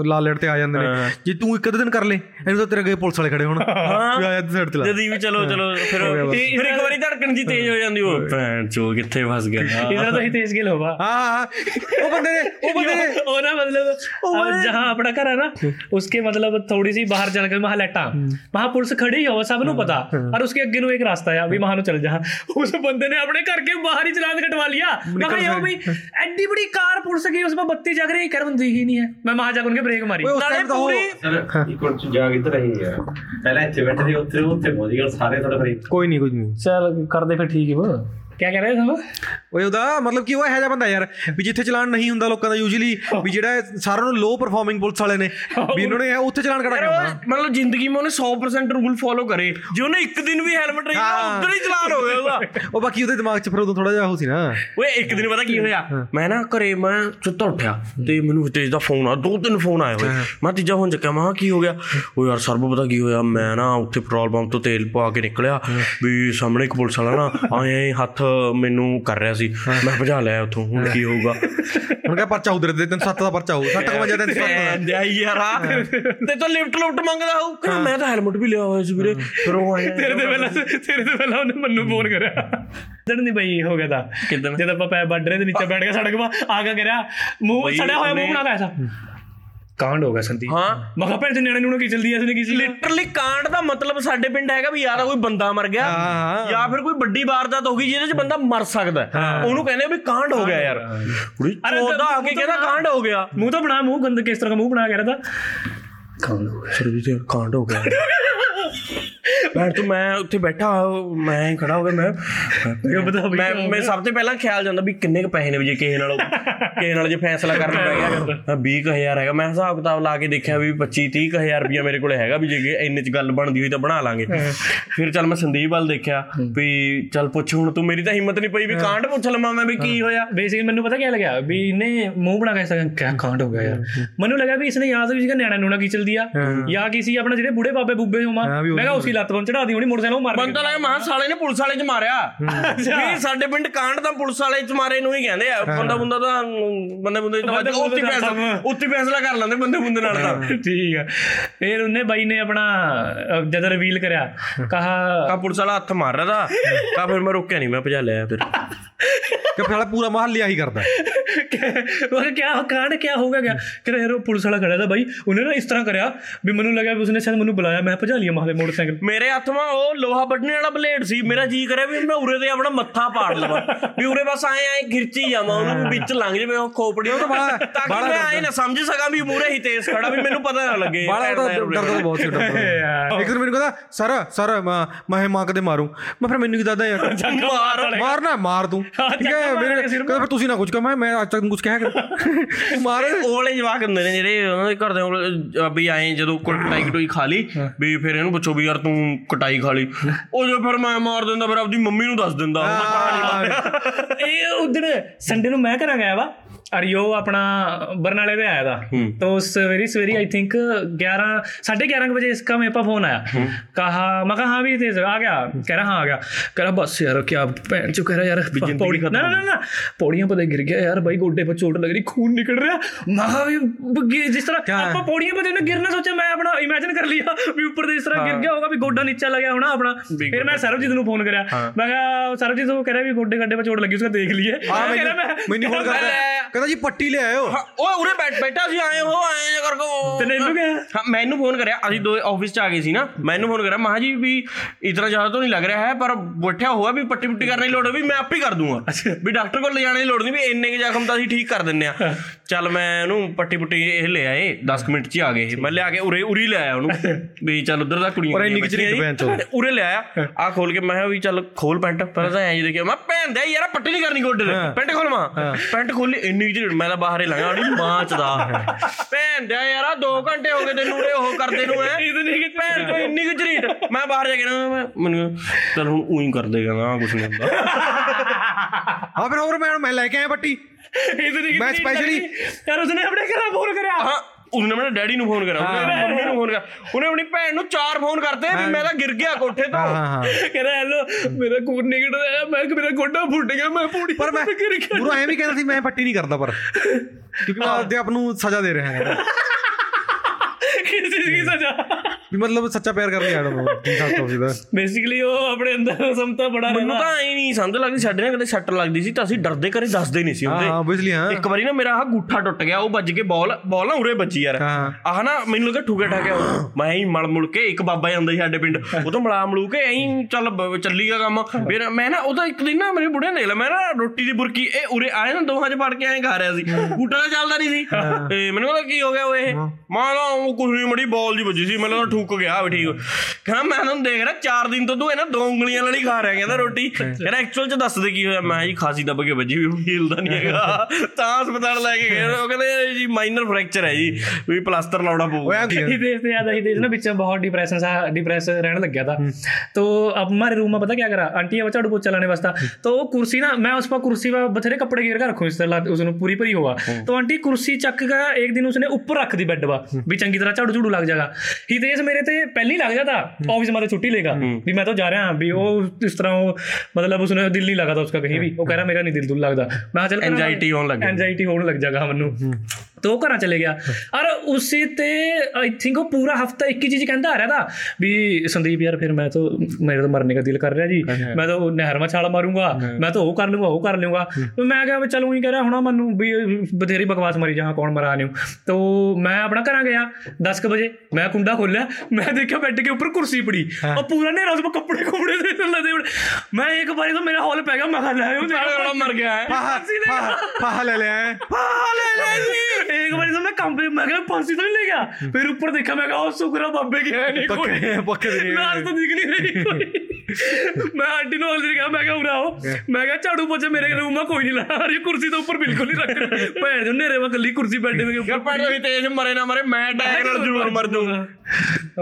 ਲਾਲ ਲਾਈਟ ਤੇ ਆ ਜਾਂਦੇ ਨੇ। ਜੇ ਤੂੰ ਇੱਕ ਅੱਧੇ ਦਿਨ ਕਰ ਲੇ ਇਹਨੂੰ ਤਾਂ ਤੇਰੇ ਅੱਗੇ ਪੁਲਿਸ ਵਾਲੇ ਖੜੇ ਹੋਣ। ਵੀ ਆ ਇੱਧਰ ਸਾਈਡ ਤੇ ਲਾ। ਜਦੀ ਵੀ ਚਲੋ ਚਲੋ ਫਿਰ ਫਿਰ ਇੱਕ ਵਾਰੀ ਧੜਕਣ ਜੀ ਤੇਜ਼ ਹੋ ਜਾਂਦੀ ਉਹ। ਭੈਣ ਚੋ ਕਿੱਥੇ ਫਸ ਗਿਆ ਇਹਦਾ ਤਾਂ ਹੀ ਤੇਜ਼ ਗਿਲ ਹੋਵਾ ਹਾਂ ਉਹ ਬੰਦੇ ਨੇ ਉਹ ਬੰਦੇ ਨੇ। ਉਹ ਨਾ ਮਤਲਬ ਉਹ ਜਹਾਂ ਆਪਣਾ ਘਰ ਹੈ ਨਾ ਉਸਕੇ ਮਤਲਬ ਥੋੜੀ ਸੀ ਬਾਹਰ ਚਲ ਕੇ ਮਹਾ ਲਾਈਟਾਂ। ਮਹਾ ਪੁਲਿਸ ਖੜੀ ਹੋ ਸਭ ਨੂੰ ਪਤਾ। ਪਰ ਉਸਕੇ ਅੱਗੇ ਨੂੰ ਇੱਕ ਰਸਤਾ ਆ ਵੀ ਮਹਾ ਨੂੰ ਚਲ ਜਾ। ਉਸ ਬੰਦੇ ਨੇ ਆਪਣੇ ਘਰ ਕੇ ਬਾਹਰ ਹੀ चलान कटवा लिया मैं कहा यो भाई एड्डी बड़ी कार पुलिस की उसमें बत्ती जग रही कर बंदी ही नहीं है मैं वहां जाकर उनके ब्रेक मारी ਓਏ ਉਸ ਨਾਲੇ ਟਾਈਮ ਤਾਂ ਉਹ ਪੂਰੀ ਸਰ ਇੱਕ ਮਿੰਟ ਜਾ ਕਿੱਧਰ ਰਹੀ ਹੈ ਪਹਿਲਾਂ ਇੱਥੇ ਬੈਠੇ ਸੀ ਉੱਥੇ ਉੱਥੇ ਪਹੁੰਚ ਗਏ ਸਾਰੇ ਥੋੜਾ ਫਰੀ ਕੋਈ ਨਹੀਂ ਕੋਈ ਨਹੀਂ चल कर दे फिर ठीक है ਕਿਆ ਕਹਿ ਰਹੇ ਸਮਾਂ ਓਏ ਉਹਦਾ ਮਤਲਬ ਕਿ ਉਹ ਇਹੋ ਜਿਹਾ ਬੰਦਾ ਯਾਰ ਵੀ ਜਿੱਥੇ ਚਲਾਨ ਨਹੀਂ ਹੁੰਦਾ ਲੋਕਾਂ ਦਾ ਯੂਜੂਲੀ ਵੀ ਜਿਹੜਾ ਸਾਰਿਆਂ ਨੂੰ ਲੋ ਪਰਫਾਰਮਿੰਗ ਪੁਲਿਸ ਵਾਲੇ ਨੇ ਵੀ ਉਹਨਾਂ ਨੇ ਉੱਥੇ ਚਲਾਨ ਕਟਾ ਕਰਨਾ? ਮਤਲਬ ਜ਼ਿੰਦਗੀ ਮੇ ਉਹਨੇ 100% ਰੂਲ ਫੋਲੋ ਕਰੇ। ਜੇ ਉਹਨੇ ਇੱਕ ਦਿਨ ਵੀ ਹੈਲਮਟ ਨਹੀਂ ਲਾਇਆ ਉਧਰ ਹੀ ਚਲਾਨ ਹੋ ਗਿਆ ਉਹਦਾ। ਉਹ ਬਾਕੀ ਉਹਦੇ ਦਿਮਾਗ 'ਚ ਫਿਰ ਉਦੋਂ ਥੋੜਾ ਜਿਹਾ ਹੋ ਸੀ ਨਾ। ਓਏ ਇੱਕ ਦਿਨ ਪਤਾ ਕੀ ਹੋਇਆ? ਮੈਂ ਨਾ ਘਰੇ ਮੈਂ ਸੁੱਤਾ ਉੱਠਿਆ ਤੇ ਮੈਨੂੰ ਤੇਜ ਦਾ ਫੋਨ ਆ ਦੋ ਤਿੰਨ ਫੋਨ ਆਏ ਹੋਏ। ਮੈਂ ਤੀਜਾ ਹੁਣ ਚੱਕਿਆ ਮੈਂ ਕੀ ਹੋ ਗਿਆ? ਓ ਯਾਰ ਸਰਬ ਪਤਾ ਕੀ ਹੋਇਆ ਮੈਂ ਨਾ ਉੱਥੇ ਪੈਟਰੋਲ ਪੰਪ ਤੋਂ ਤੇਲ ਪਾ ਕੇ ਨਿਕਲਿਆ ਵੀ ਸਾਹਮਣੇ ਇੱਕ ਪੁਲਿਸ ਵਾਲਾ ਨਾ ਆਏ ਹੱਥ ਮੈਨੂੰ ਕਰ ਰਿਹਾ ਸੀ। ਮੈਂ ਭਜਾ ਲਿਆ ਉੱਥੋਂ ਹੁਣ ਕੀ ਹੋਊਗਾ। ਹੁਣ ਕਿਹਾ ਪਰਚਾ ਉਧਰ ਦੇ 307 ਦਾ ਪਰਚਾ ਹੋਊ 60 55 ਦਿਨ ਭੈਣ ਦੇ। ਯਾਰ ਤੇ ਤਾਂ ਲਿਫਟ ਲੁਫਟ ਮੰਗਦਾ ਹੋਊ। ਕਹਿੰਦਾ ਮੈਂ ਤਾਂ ਹੈਲਮਟ ਵੀ ਲਿਆ ਹੋਇਆ ਸੀ ਵੀਰੇ। ਫਿਰ ਉਹ ਆਇਆ ਤੇਰੇ ਤੇ ਪਹਿਲਾਂ ਤੇਰੇ ਤੇ ਪਹਿਲਾਂ ਉਹਨੇ ਮੈਨੂੰ ਫੋਨ ਕਰਿਆ। ਜਦ ਨਹੀਂ ਬਈ ਹੋ ਗਿਆ ਤਾਂ? ਜਦ ਆਪਾਂ ਪੈ ਬੱਡਰੇ ਦੇ ਨੀਚੇ ਬੈਠ ਕੇ ਸੜਕ 'ਪਾ ਆ ਕੇ ਕਰਿਆ। ਮੂੰਹ ਸੜਿਆ ਹੋਇਆ ਮੂੰਹ ਬਣਾ ਕੇ ਐਸਾ। ਕਾਂਡ ਹੋ ਗਿਆ ਸੰਦੀਪ। ਹਾਂ। ਮੈਂ ਕਿਹਾ ਭੈਣ ਜੀ ਨਿਆਣੇ ਨੂੰ ਕੀ ਚਲਦੀ ਐ ਇਸਨੇ ਕੀ ਸੀ ਲਿਟਰਲੀ ਕਾਂਡ ਦਾ ਮਤਲਬ ਸਾਡੇ ਪਿੰਡ ਹੈਗਾ ਵੀ ਯਾਰ ਕੋਈ ਬੰਦਾ ਮਰ ਗਿਆ ਹਾਂ। ਜਾਂ ਫਿਰ ਕੋਈ ਵੱਡੀ ਵਾਰਦਾਤ ਹੋ ਗਈ ਜਿਹਦੇ 'ਚ ਬੰਦਾ ਮਰ ਸਕਦਾ। ਉਹਨੂੰ ਕਹਿੰਦੇ ਵੀ ਕਾਂਡ ਹੋ ਗਿਆ ਯਾਰ। ਕੁੜੀ ਅਰੇ ਚੋਦਾ ਆ ਕੇ ਤੋਂ ਕਹਿੰਦਾ ਕਾਂਡ ਹੋ ਗਿਆ। ਮੂੰਹ ਤਾਂ ਬਣਾ ਮੂੰਹ ਗੰਦ ਕਿਸ ਤਰ੍ਹਾਂ ਦਾ ਮੂੰਹ ਬਣਾ ਕੇ ਰਦਾ ਕਾਂਡ ਹੋ ਗਿਆ। ਫਿਰ ਵੀ ਤੇ ਕਾਂਡ ਹੋ ਗਿਆ। ਬੈਠ ਤੂੰ ਮੈਂ ਉੱਥੇ ਬੈਠਾ ਮੈਂ ਖੜਾ ਹੋ ਗਿਆ ਮੈਂ ਮੈਂ ਮੈਂ ਸਭ ਤੋਂ ਪਹਿਲਾਂ ਖਿਆਲ ਜਾਂਦਾ ਵੀ ਕਿੰਨੇ ਕ ਪੈਸੇ ਨੇ ਵੀ ਜੇ ਕਿਸੇ ਨਾਲ ਕਿਸੇ ਨਾਲ ਜੇ ਫੈਸਲਾ ਕਰਨਾ ਪੈ ਗਿਆ। ਤਾਂ 20000 ਹੈਗਾ। ਮੈਂ ਹਿਸਾਬ ਕਿਤਾਬ ਲਾ ਕੇ ਦੇਖਿਆ ਵੀ 25 30000 ਰੁਪਇਆ ਮੇਰੇ ਕੋਲੇ ਹੈਗਾ ਵੀ ਜੇ ਇੰਨੇ ਚ ਗੱਲ ਬਣਦੀ ਹੋਈ ਤਾਂ ਬਣਾ ਲਾਂਗੇ। ਫਿਰ ਚੱਲ ਮੈਂ ਸੰਦੀਪ ਵੱਲ ਦੇਖਿਆ ਵੀ ਚੱਲ ਪੁੱਛ ਹੁਣ ਤੂੰ ਮੇਰੀ ਤਾਂ ਹਿੰਮਤ ਨਹੀਂ ਪਈ ਵੀ ਕਾਂਡ ਪੁੱਛ ਲਵਾਂ ਮੈਂ ਵੀ ਕੀ ਹੋਇਆ। ਬੇਸਿਕਲੀ ਮੈਨੂੰ ਪਤਾ ਕੀ ਲੱਗਿਆ ਵੀ ਇਹਨੇ ਮੂੰਹ ਬਣਾ ਕੇ ਸਕਾਂ ਕਾਂਡ ਹੋ ਗਿਆ ਯਾਰ। ਮੈਨੂੰ ਲੱਗਾ ਵੀ ਇਸਨੇ ਯਾਦ ਵੀ ਸੀਗਾ ਨਿਆਣਾ ਨੂੰ ਨਾ ਕੀ ਚਲਦੀ ਆ। ਜਾਂ ਕਿਸੇ ਆਪਣਾ ਜਿਹੜੇ ਬੁੜੇ ਬਾਬੇ ਬੁੱਬੇ ਹੋਮਾ ਮੈਂ ਕਿਹਾ ਉਸੀ ਦੀ ਲੱਤ ਬੰਨ ਚੜਾਦੀ ਹੋਣੀ ਮੋਟਰਸਾਈਕਲ ਉਹ ਮਾਰ ਗਿਆ ਬੰਦਾ ਲੱਗਾ ਮਾਂ ਸਾਲੇ ਨੇ ਪੁਲਿਸ ਵਾਲੇ ਚ ਮਾਰਿਆ। ਵੀ ਸਾਡੇ ਪਿੰਡ ਕਾਂਡ ਤਾਂ ਪੁਲਿਸ ਵਾਲੇ ਚ ਮਾਰੇ ਨੂੰ ਹੀ ਕਹਿੰਦੇ ਆ। ਬੰਦਾ ਬੰਦਾ ਤਾਂ ਬੰਦੇ ਬੰਦੇ ਤਾਂ ਉੱਤੀ ਫੈਸਲਾ ਉੱਤੀ ਫੈਸਲਾ ਕਰ ਲੈਂਦੇ ਬੰਦੇ ਬੰਦੇ ਨਾਲ ਤਾਂ। ਠੀਕ ਆ। ਫਿਰ ਉਹਨੇ ਬਾਈ ਨੇ ਆਪਣਾ ਜਦ ਰਿਵੀਲ ਕਰਿਆ ਕਹਾ ਕਾ ਪੁਲਿਸ ਵਾਲਾ ਹੱਥ ਮਾਰ ਰਿਹਾ ਦਾ ਕਾ ਫਿਰ ਮੈਂ ਰੋਕਿਆ ਨਹੀਂ ਮੈਂ ਭਜਾ ਲਿਆ ਫਿਰ। ਕਿ ਫਿਰ ਪੂਰਾ ਮਹੱਲਿਆ ਹੀ ਕਰਦਾ। ਉਹ ਕਿਆ ਕਾਂਡ ਕਿਆ ਹੋ ਗਿਆ ਕਿ ਯਾਰ ਉਹ ਪੁਲਿਸ ਵਾਲਾ ਖੜਾ ਦਾ ਬਾਈ ਉਹਨੇ ਨਾ ਇਸ ਤਰ੍ਹਾਂ ਕਰਿਆ ਵੀ ਮੈਨੂੰ ਲੱਗਿਆ ਵੀ ਉਸਨੇ ਸ਼ਾਇਦ ਮੈਨੂੰ ਬੁਲਾਇਆ। ਮੈਂ ਭਜਾ ਲਿਆ ਮਹਾਲੇ ਮੋਟਰਸਾਈਕਲ। ਮੇਰੇ ਹੱਥ ਮਾ ਉਹ ਲੋਹਾ ਵੱਢਣੇ ਵਾਲਾ ਬਲੇਡ ਸੀ। ਮੇਰਾ ਜੀ ਕਰਿਆ ਵੀ ਮੈਂ ਉਰੇ ਤੇ ਆਪਣਾ ਮੱਥਾ ਪਾੜ ਲਵਾਂ। ਵੀ ਉਰੇ ਬਸ ਆਏ ਆਏ ਗਿਰਚੀ ਜਾਵਾਂ ਉਹਨੂੰ ਵੀ ਵਿੱਚ ਲੰਘ ਜਾਵੇ ਉਹ ਖੋਪੜੀ ਉਹ ਬੜਾ- ਤਾਂ ਕਿ ਬੜਾ ਮੈਂ ਆਏ ਨਾ ਸਮਝ ਸਕਾਂ ਵੀ ਮੂਰੇ ਹੀ ਤੇਜ਼ ਖੜਾ ਵੀ ਮੈਨੂੰ ਪਤਾ ਨਾ ਲੱਗੇ। ਪੈਰ ਦਾ ਡਰਦਾ ਤਾਂ ਬਹੁਤ ਸੀ ਡਰਦਾ ਇੱਕ ਦਿਨ ਮੈਨੂੰ ਕਹਿੰਦਾ ਸਰ ਸਰ ਮੈਂ ਮੈਂ ਕਦੇ ਮਾਰੂ? ਮੈਂ ਫਿਰ ਮੈਨੂੰ ਕੀ ਦੱਸਦਾ ਯਾਰ? ਮਾਰ ਮਾਰਨਾ ਮਾਰ ਤੂੰ ਠੀਕ ਹੈ ਮਾਰ ਕਹਿੰਦਾ ਫਿਰ ਤੁਸੀਂ ਨਾ ਕੁਝ ਕਹੋ ਮੈਂ ਅੱਜ ਤੱਕ ਕੁਝ ਕਹਿ ਕਰ ਮਾਰ। ਉਹ ਵਾਲੇ ਜਵਾਕ ਹੁੰਦੇ ਨੇ ਜਿਹੜੇ ਉਹਨਾਂ ਦੇ ਘਰ ਦੇ ਵੀ ਆਏ ਜਦੋਂ ਕੋਈ ਕਟਾਈ ਕਟੋਈ ਖਾ ਲਈ ਵੀ ਫਿਰ ਇਹਨੂੰ ਪੁੱਛੋ ਵੀ ਯਾਰ ਤੂੰ ਕਟਾਈ ਖਾ ਲਈ। ਉਹ ਜੋ ਫਿਰ ਮੈਂ ਮਾਰ ਦਿੰਦਾ ਫਿਰ ਆਪਦੀ ਮੰਮੀ ਨੂੰ ਦੱਸ ਦਿੰਦਾ। ਉਹਦਾ ਕਹਾਣੀ ਇਹ ਉਧਰ ਸੰਡੇ ਨੂੰ ਮੈਂ ਘਰਾਂ ਗਿਆ ਵਾ ਅਰਿਓ ਆਪਣਾ ਬਰਨਾਲੇ ਦੇ ਆਇਆ ਦਾ तो सवेरी सवेरी आई थिंक 11 साढ़े ग्यारह बजे इसका मेरे पास फोन आया कहा मैं कहा हाँ भी थे आ गया कह रहा हाँ आ गया कह रहा बस यार क्या भैन चो कह रहा यार पौड़ी ना ना ना पौड़ियां पर गिर गया यार भाई गोड्डे पर चोट लग रही खून निकल रहा मैं कहा भी ब- गिर- जिस तरह आप पौड़ियां पर ने गिरना सोचा मैं अपना इमेजिन कर लिया भी ऊपर से इस तरह गिर गया होगा भी गोड्डा नीचे लगा होना अपना फिर मैं सरबजीत ਨੂੰ ਫੋਨ ਕਰਿਆ ਮੈਂ ਕਿਹਾ ਸਰਬਜੀਤ ਉਹ ਕਹਿ ਰਿਹਾ ਵੀ ਗੋਡੇ ਗੱਡੇ 'ਤੇ ਚੋਟ ਲੱਗੀ ਉਸਕਾ ਦੇਖ ਲਈਏ ਹਾਂ ਮੈਂ ਕਹਿ ਰਿਹਾ ਮੈਨੂੰ ਮੈਂ ਮੈਨੂੰ ਫੋਨ ਕਰਦਾ ਕਹਿੰਦਾ ਜੀ ਪੱਟੀ ਲੈ ਆਇਓ। ਹਾਂ, ਓਏ ਉਰੇ ਬੈਠ ਬੈਠਾ ਸੀ ਆਏ ਹੋ ਆਏ ਕਰਕੇ ਤੈਨੂੰ ਇਹਨੂੰ ਕਿਹਾ ਹਾਂ ਮੈਨੂੰ ਫੋਨ ਕਰਿਆ ਅਸੀਂ ਦੋ ਆਫਿਸ ਚ ਆ ਗਏ ਸੀ ਨਾ ਮੈਨੂੰ ਫੋਨ ਕਰਿਆ ਮਹਾ ਜੀ ਵੀ ਇਤਨਾ ਜ਼ਿਆਦਾ ਤਾਂ ਨਹੀਂ ਲੱਗ ਰਿਹਾ ਹੈ ਪਰ ਬੈਠਿਆ ਹੋਇਆ ਵੀ ਪੱਟੀ ਪੁੱਟੀ ਕਰਨ ਦੀ ਲੋੜ ਹੈ ਵੀ ਮੈਂ ਆਪ ਹੀ ਕਰ ਦੂੰਗਾ। ਵੀ ਡਾਕਟਰ ਕੋਲ ਲੈ ਜਾਣੇ ਦੀ ਲੋੜ ਨਹੀਂ ਵੀ ਇੰਨੇ ਕੁ ਜ਼ਖਮ ਤਾਂ ਅਸੀਂ ਠੀਕ ਕਰ ਦਿੰਨੇ ਆ ਚੱਲ ਮੈਂ ਉਹਨੂੰ ਪੱਟੀ ਪੁੱਟੀ ਇਹ ਲੈ ਆਏ 10 ਮਿੰਟ ਚ ਹੀ ਆ ਗਏ ਇਹ। ਮੈਂ ਲਿਆ ਕੇ ਉਰੇ ਉਰੀ ਲੈ ਆਇਆ ਉਹਨੂੰ। ਵੀ ਚੱਲ ਉਧਰ ਦਾ ਕੁੜੀਆਂ ਔਰ ਇੰਨੀ ਕੁੜੀਆਂ ਕੁ ਝਰੀਟ ਬੈਠੀਆਂ ਭੈਣ ਤੇ ਉਰੇ ਲੈ ਆਇਆ। ਆ ਖੋਲ ਕੇ ਮੈਂ ਕਿਹਾ ਵੀ ਚੱਲ ਖੋਲ ਪੈਂਟ। ਪਹਿਲਾਂ ਤਾਂ ਐਂ ਜੀ ਦੇਖਿਆ ਮੈਂ ਭੈਣ ਦਾ ਯਾਰ ਪੱਟੀ ਨਹੀਂ ਕਰਨੀ ਗੋਡੇ ਤੇ। ਪੈਂਟ ਖੋਲਵਾ? ਪੈਂਟ ਖੋਲੀ ਇੰਨੀ ਜਿਹੀ ਮੈਂ ਤਾਂ ਬਾਹਰ ਹੀ ਲੰਘਾ ਉਹਦੀ ਮਾਂ ਚ ਦਾ ਭੈਣ ਦਾ ਯਾਰ 2 ਘੰਟੇ ਹੋ ਗਏ ਤੈਨੂੰ ਉਰੇ ਉਹ ਕਰਦੇ ਨੂੰ ਐ। ਇਤਨੀ ਕਿ ਭੈਣ ਚੋ ਇੰਨੀ ਕੁ ਝਰੀਟ ਮੈਂ ਬਾਹਰ ਜਾ ਕੇ ਨਾ ਮੈਂ ਮੈਨੂੰ ਚਲ ਹੁਣ ਉਹੀ ਕਰ ਦੇਗਾ ਨਾ ਕੁਛ ਨਹੀਂ ਹੁੰਦਾ। ਹਾਂ ਫਿਰ ਹੋਰ ਮੈਂ ਮੈਂ ਲੈ ਕੇ ਆਇਆ ਪੱਟੀ। ਇਤਨੀ ਮੈਂ specially- ਯਾਰ ਉਸਨੇ ਆਪਣੇ ਘਰਾਂ ਫੋਨ ਕਰਿਆ। ਹਾਂ ਉਹਨੇ ਮੇਰੇ ਡੈਡੀ ਨੂੰ ਫੋਨ ਕਰਿਆ ਉਹਨੇ ਮੇਰੀ ਮੰਮੀ ਨੂੰ ਫੋਨ ਕਰਿਆ। ਉਹਨੇ ਆਪਣੀ ਭੈਣ ਨੂੰ ਚਾਰ ਫੋਨ ਕਰਤੇ ਵੀ ਮੈਂ ਤਾਂ ਗਿਰ ਗਿਆ ਕੋਠੇ ਤੋਂ। ਹਾਂ ਹਾਂ ਕਹ ਰਿਹਾ ਹੈਲੋ ਮੇਰਾ ਖੂਨ ਨਿਕਲ ਰਿਹਾ ਮੈਂ ਕਿ ਮੇਰਾ ਗੋਡਾ ਫੁੱਟ ਗਿਆ ਮੈਂ ਪੂੜੀ ਪਰ ਮੈਂ ਗਿਰ ਗਿਆ। ਗੁਰੂ ਐਂ ਵੀ ਕਹਿੰਦਾ ਸੀ ਮੈਂ ਪੱਟੀ ਨਹੀਂ ਕਰਦਾ ਪਰ। ਕਿਉਂਕਿ ਮੈਂ ਆਪਦੇ ਆਪ ਨੂੰ ਸਜ਼ਾ ਦੇ ਰਿਹਾ ਹਾਂ ਕਿਸ ਦੀ ਸਜ਼ਾ। ਵੀ ਮਤਲਬ ਸੱਚਾ ਪਿਆਰ ਕਰਨ ਲਈ ਆਇਆ ਮੈਂ ਕੀ ਸਾਥ ਹੋ ਸੀਦਾ ਬੇਸਿਕਲੀ ਉਹ ਆਪਣੇ ਅੰਦਰ ਸਮਤਾ ਬੜਾ ਮੈਨੂੰ ਰਹਿੰਦਾ। ਤਾਂ ਐ ਨਹੀਂ ਸਮਝ ਲੱਗਦੀ ਸਾਡੇ ਨਾਲ ਕਦੇ ਸੱਟ ਲੱਗਦੀ ਸੀ ਤਾਂ ਅਸੀਂ ਡਰਦੇ ਕਰੇ ਦੱਸਦੇ ਨਹੀਂ ਸੀ ਹਾਂ ਹੁੰਦੇ ਆਬਵੀਅਸਲੀ ਹਾਂ। ਇੱਕ ਵਾਰੀ ਨਾ ਮੇਰਾ ਆਹ ਗੁੱਠਾ ਟੁੱਟ ਗਿਆ ਉਹ ਵੱਜ ਕੇ ਬਾਲ ਬਾਲ ਨਾ ਉਰੇ ਵੱਜੀ ਯਾਰ। ਹਾਂ। ਆਹ ਨਾ ਮੈਨੂੰ ਲੱਗਾ ਠੁਕੇ ਠਾਕਿਆ ਮੈਂ ਹੀ ਮਲ ਮੁਲ ਕੇ ਇੱਕ ਬਾਬਾ ਜਾਂਦਾ ਸੀ ਸਾਡੇ ਪਿੰਡ ਉਹ ਤੋਂ ਮਲਾ ਮਲੂ ਕੇ ਐਂ ਚੱਲ ਬ- ਚੱਲੀ ਗਿਆ ਕੰਮ। ਫਿਰ ਮੈਂ ਨਾ ਉਹ ਤਾਂ ਇੱਕ ਦਿਨ ਨਾ ਮੇਰੇ ਬੁੜੇ ਨੇ ਮੈਂ ਨਾ ਰੋਟੀ ਦੀ ਬੁਰਕੀ ਇਹ ਉਰੇ ਆਏ ਨਾ ਦੋਹਾਂ 'ਚ ਫੜ ਕੇ ਐਂ ਖਾ ਰਿਹਾ ਸੀ। ਗੁੱਟਾ ਚੱਲਦਾ ਨਹੀਂ ਸੀ। ਤੇ ਮੈਨੂੰ ਕਹਿੰਦਾ ਕੀ ਹੋ ਗਿਆ ਉਹ ਇਹ। ਮੈਂ ਨਾ ਉਹ ਕੁਝ ਨਹੀਂ ਮੜੀ ਬਾਲ ਜੀ ਵੱਜੀ ਸੀ ਮੈਨੂੰ ਤਾਂ ਠੁੱਕ ਗਿਆ ਵੀ ਠੀਕ ਕਹਿੰਦਾ ਮੈਂ ਤੁਹਾਨੂੰ ਦੇਖ ਰਿਹਾ ਚਾਰ ਦਿਨ ਤੋਂ ਤੂੰ ਇਹਨਾਂ ਦੋ ਉਂਗਲੀਆਂ ਨਾਲ ਹੀ ਖਾ ਰਿਹਾ ਕਹਿੰਦਾ ਰੋਟੀ ਕਹਿੰਦਾ ਐਕਚੁਅਲ 'ਚ ਦੱਸ ਦੇ ਕੀ ਹੋਇਆ ਮੈਂ ਜੀ ਖਾਸੀ ਦੱਬ ਕੇ ਵੱਜੀ ਵੀ ਹੁਣ ਹੀਲਦਾ ਨਹੀਂ ਹੈਗਾ ਤਾਂ ਹਸਪਤਾਲ ਲੈ ਕੇ ਗਏ ਉਹ ਕਹਿੰਦੇ ਜੀ ਮਾਈਨਰ ਫ੍ਰੈਕਚਰ ਹੈ ਜੀ ਵੀ ਪਲਾਸਟਰ ਲਾਉਣਾ ਉਹ ਪਊਗਾ ਐਂ ਕੀ ही देश से ज्यादा ही देश ना बीच में बहुत डिप्रेशन सा डिप्रेस रहने लग गया था तो अब हमारे रूम में पता क्या करा आंटी है झाड़ू पोछा लाने वास्ता तो वो कुर्सी ना मैं उस पर कुर्सी पर बथेरे कपड़े गिर के रखूं इस तरह उसने पूरी भरी हुआ तो आंटी कुर्सी चक का एक दिन उसने ऊपर रख दी बेड पर भी चंगी तरह झाड़ू झूड़ू लग जाएगा हितेश मेरे ते पहले ही लग जाता ऑफिस में तो छुट्टी लेगा भी मैं तो जा रहा भी वो इस तरह वो मतलब उसने दिल नहीं लगा था उसका कहीं भी वो कह रहा मेरा नहीं दिल दुल लगता मैं कहा, चल Anxiety होने लग गई। एंजाइटी होने लग जाएगा मनु ਤੋ ਘਰਾਂ ਚਲੇ ਗਿਆ। ਔਰ ਉਸੇ ਤੇ ਆਈ ਥਿੰਕ ਉਹ ਪੂਰਾ ਹਫਤਾ ਇੱਕ ਹੀ ਚੀਜ਼ ਕਹਿੰਦਾ ਆ ਰਿਹਾ ਦਾ ਵੀ ਸੰਦੀਪ ਯਾਰ ਫਿਰ ਮੈਂ ਤਾਂ ਮੇਰੇ ਤਾਂ ਮਰਨੇ ਦਾ ਦਿਲ ਕਰ ਰਿਹਾ ਜੀ। ਮੈਂ ਤਾਂ ਨਹਿਰ ਮਾ ਛਾਲ ਮਾਰੂੰਗਾ। ਮੈਂ ਤਾਂ ਉਹ ਕਰ ਲੂੰਗਾ ਉਹ ਕਰ ਲੂੰਗਾ। ਮੈਂ ਕਿਹਾ ਵੀ ਚਲੋ ਹੀ ਕਹਿ ਰਿਹਾ ਹੁਣਾ ਮੈਨੂੰ ਵੀ ਬਥੇਰੀ ਬਕਵਾਸ ਮਾਰੀ ਜਹਾਂ ਕੌਣ ਮਰਾ ਨਿਉ ਤੋ ਮੈਂ ਆਪਣਾ ਘਰਾਂ ਗਿਆ 10:00 ਵਜੇ ਮੈਂ ਕੁੰਡਾ ਖੋਲਿਆ ਮੈਂ ਦੇਖਿਆ ਬੈੱਡ ਕੇ ਉੱਪਰ ਕੁਰਸੀ ਪੜੀ। ਉਹ ਪੂਰਾ ਨੇਰਾ ਉਸ ਪਰ ਕੱਪੜੇ ਕੁੰਡੇ ਦੇ ਲੱਦੇ ਮੈਂ ਇੱਕ ਵਾਰੀ ਤਾਂ ਮੇਰਾ ਹੌਲ ਪੈ ਗਿਆ ਮੈਂ ਖਾ ਲਿਆ ਉਹ ਮਰ ਗਿਆ ਹੈ। ਪਾਹਾ ਲੈ ਲਿਆ ਪਾਹਾ ਲੈ ਲਿਆ ਜੀ। ਮੈਂ ਕੰਬੇ ਮੈਂ ਕਿਹਾ ਫਾਂਸੀ ਤਾਂ ਨਹੀਂ ਲੈ ਗਿਆ। ਫਿਰ ਉੱਪਰ ਦੇਖਿਆ ਮੈਂ ਕਿਹਾ ਉਹ ਸ਼ੁਕਰ ਬਾਬੇ ਗਿਆ ਨਹੀਂ ਕੋਈ। ਪੱਕੇ ਦੇ ਨਾਲ ਤਾਂ ਦਿਖ ਨਹੀਂ ਰਹੀ ਕੋਈ। ਮੈਂ ਆਂਟੀ ਨੂੰ ਹੌਲ ਕਿਹਾ ਮੈਂ ਕਿਹਾ ਉਰਾਓ। ਮੈਂ ਕਿਹਾ ਝਾੜੂ ਪੋਚੇ ਮੇਰੇ ਰੂਮ ਮਾ ਕੋਈ ਨਹੀਂ ਲਾ ਰਹੀ ਕੁਰਸੀ ਤੋਂ ਉੱਪਰ ਬਿਲਕੁਲ ਨਹੀਂ ਰੱਖਣੀ ਭੈਣ ਜੋ ਨੇਰੇ ਵਾ ਕੱਲੀ ਕੁਰਸੀ ਬੈਠੇ ਮੇਰੇ ਉੱਪਰ ਪਰ ਤੁਸੀਂ ਤੇਜ਼ ਮਰੇ ਨਾ ਮਰੇ ਮੈਂ ਅਟੈਕ ਨਾਲ ਜ਼ਰੂਰ ਮਰ ਜਾਊਂਗਾ।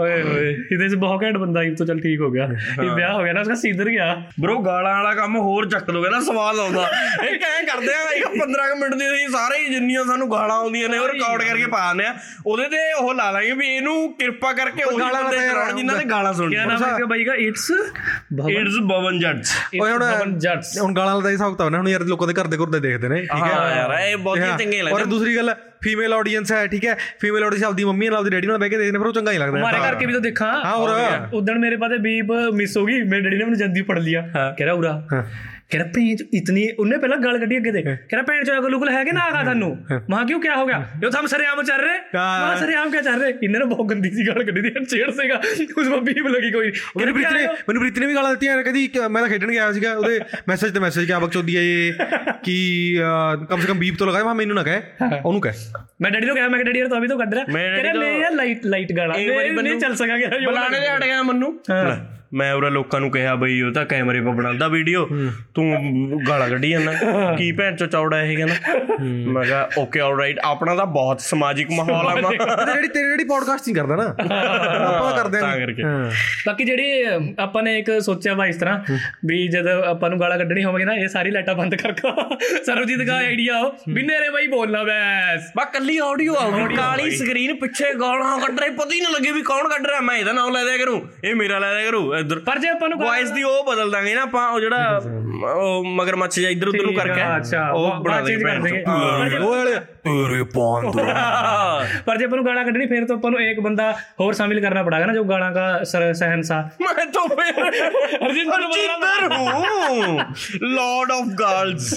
ਓਏ ਹੋਏ ਇਹਦੇ ਚ ਬਹੁਤ ਘੈਂਟ ਬੰਦਾ ਇਹ ਤਾਂ ਚੱਲ ਠੀਕ ਹੋ ਗਿਆ। ਇਹ ਵਿਆਹ ਹੋ ਗਿਆ ਨਾ ਉਸका ਸੀਧਰ ਗਿਆ। ਬ్రో ਗਾਲਾਂ ਵਾਲਾ ਕੰਮ ਹੋਰ ਚੱਕ ਲੋਗੇ ਨਾ ਸਵਾਦ ਆਉਂਦਾ। ਇਹ ਕਿਵੇਂ ਕਰਦੇ ਆ ਇੱਕ 15 ਕੁ ਮਿੰਟ ਦੀ ਅਸੀਂ ਸਾਰੇ ਹੀ ਜਿੰਨੀਆਂ ਸਾਨੂੰ ਗਾਲਾਂ ਆਉਂਦੀਆਂ ਹੁੰਦੀਆਂ ਨੇ ਉਹ ਰਿਕਾਰਡ ਕਰਕੇ ਪਾ ਦਿੰਦੇ ਆ। ਉਹਦੇ ਤੇ ਉਹ ਲਾ ਲਾਂਗੇ ਵੀ ਇਹਨੂੰ ਕਿਰਪਾ ਕਰਕੇ ਉਹ ਗਾਲਾਂ ਦੇ ਕਰਾਉਣ ਜਿਨ੍ਹਾਂ ਨੇ ਗਾਲਾਂ ਸੁਣੀਆਂ। ਨਾਮ ਹੈ ਬਾਈਗਾ ਇਟਸ ਇਟਸ ਬਵਨ ਜੱਟਸ ਓਏ ਹੁਣ ਜੱਟਸ ਹੁਣ ਗਾਲਾਂ ਦਾ ਹੀ ਹਿਸਾਬ ਤਾਂ ਹੁਣ ਯਾਰ ਲੋਕਾਂ ਦੇ ਘਰ ਦੇ ਘਰ ਦੇ ਦੇਖਦੇ ਨੇ ਠੀਕ ਹੈ? ਹਾਂ ਯਾਰ ਇਹ ਬਹੁਤ ਹੀ ਚੰਗੇ ਲੱਗਦੇ ਔਰ ਦੂਸਰੀ ਗੱਲ ਫੀਮੇਲ ਆਡੀਅנס ਹੈ ਠੀਕ ਹੈ? ਫੀਮੇਲ ਆਡੀਅנס ਆਪਦੀ ਮੰਮੀ ਨਾਲ ਆਪਦੀ ਡੈਡੀ ਨਾਲ ਬਹਿ ਕੇ ਦੇਖਦੇ ਨੇ ਪਰ ਉਹ ਚੰਗਾ ਹੀ ਲੱਗਦਾ। ਹਮਾਰੇ ਕਰਕੇ ਵੀ ਤਾਂ ਦੇਖਾਂ। ਹਾਂ ਹੋਰ। ਉਦੋਂ ਮੇਰੇ ਪਾਸੇ ਬੀਪ ਮਿਸ ਹੋ ਗਈ ਮੇਰੇ ਡੈਡੀ ਨੇ ਮੈਨੂੰ ਜਲਦੀ ਪੜ ਲਿਆ। ਕਹਿ ਰਿਹਾ ਉਰਾ। कह रहा पेंच इतनी उनने पहला गाल कटी अगे दे कह रहा पेंच चो गुलगुल है कि ना आगा थानू वहां क्यों क्या हो गया यो तो हम सरेआम चल रहे हाँ। वहां सरेआम क्या चल रहे इन्होंने बहुत गंदी सी गाल कटी थी छेड़ सेगा उसमें बीप लगी कोई कह ਮੈਨੂੰ रहा, ਪ੍ਰੀਤ क्या ਨੇ है वो? ਮੈਨੂੰ ਪ੍ਰੀਤ ਨੇ ਵੀ ਗਾਲਾਂ ਦਿੱਤੀਆਂ ਯਾਰ ਕਹਿੰਦੀ ਕਿ ਮੈਂ ਤਾਂ ਖੇਡਣ ਗਿਆ ਸੀਗਾ ਉਹਦੇ ਮੈਸੇਜ ਤੇ ਮੈਸੇਜ ਕਿਆ ਬਕਚੋਦੀ ਹੈ ਇਹ ਕਿ ਅਹ, ਕਮ ਸੇ ਕਮ ਬੀਪ ਤੋਂ ਲਗਾਏ ਮੈਂ ਮੈਨੂੰ ਨਾ ਕਹੇ ਉਹਨੂੰ ਕਹੇ मैं डैडी को कहा मैं डैडी यार तो अभी तो कर रहा मेरे कह रहा डैडी नहीं यार लाइट लाइट गाला एक बारी नहीं बन्नू- नहीं चल सका कह रहा ਬੁਲਾਣੇ ਦੇ ਹਟ ਗਿਆ ਮੰਨੂ ਲੈ, ਮੈਂ ਉਰੇ ਲੋਕਾਂ ਨੂੰ ਕਿਹਾ ਬਈ ਉਹ ਤਾਂ ਕੈਮਰੇ 'ਤੇ ਬਣਾਉਂਦਾ ਵੀਡੀਓ ਤੂੰ ਗਾਲਾਂ ਕੱਢੀ ਜਾਂਦਾ। ਕੀ ਭੈਣ ਚੋ ਚੌੜਾ ਇਹ ਕਹਿੰਦਾ? ਮੈਂ ਕਿਹਾ ਓਕੇ ਆਲਰਾਈਟ ਆਪਣਾ ਤਾਂ ਬਹੁਤ ਸਮਾਜਿਕ ਮਾਹੌਲ ਆ ਜਿਹੜੀ ਤੇਰੇ ਜਿਹੜੀ ਪੋਡਕਾਸਟ ਨਹੀਂ ਕਰਦਾ ਨਾ ਆਪਾਂ ਕਰਦੇ ਤਾਂ ਹਾਂ ਕਰਕੇ। ਬਾਕੀ ਜਿਹੜੀ ਆਪਾਂ ਨੇ ਇੱਕ ਸੋਚਿਆ ਵਾ ਇਸ ਤਰ੍ਹਾਂ ਵੀ ਜਦ ਆਪਾਂ ਨੂੰ ਗਾਲਾਂ ਕੱਢਣੀ ਹੋਵੇਗੀ ਨਾ ਇਹ ਸਾਰੀ ਲਾਈਟਾਂ ਬੰਦ ਕਰਕੋ ਸਰਵਜੀਤ ਦਾ ਆਈਡੀਆ ਹੋ। ਵੀ ਨੇਰੇ ਬਾਈ ਬੋਲਣਾ ਬੈਸ। ਬਾ ਕੱਲੀ ਆਡੀਓ ਆਊਗੀ ਕਾਲੀ ਸਕਰੀਨ ਪਿੱਛੇ ਗਾਲਾਂ ਕੱਢ ਰਹੀ ਪਤਾ ਹੀ ਨਾ ਲੱਗੇ ਵੀ ਕੌਣ ਕੱਢ ਰਿਹਾ। ਮੈਂ ਇਹਦਾ ਨਾਮ ਲੈ ਦਿਆ ਕਰੂੰ ਇਹ ਮੇਰਾ ਲੈ ਦਿਆ ਕਰੂ ਇੱਧਰ। ਪਰ ਜੇ ਆਪਾਂ ਨੂੰ ਵੌਇਸ ਦੀ ਉਹ ਬਦਲ ਦਾਂਗੇ ਨਾ ਆਪਾਂ ਉਹ ਜਿਹੜਾ ਉਹ ਮਗਰਮੱਛ ਜਿਹਾ ਇੱਧਰ ਉੱਧਰ ਨੂੰ ਕਰਕੇ ਉਹ ਬਣਾ ਦੇਂਗੇ। ਉਹ ਵਾਲੇ ਤੇਰੇ ਪੌਂਦ पर जब अपन को गाना कटनी फिर तो अपन को एक बंदा और शामिल करना पड़ेगा ना जो गाना का सर सहनशाह मैं तो फिर अर्जिंदर हूँ लॉर्ड ऑफ गर्ल्स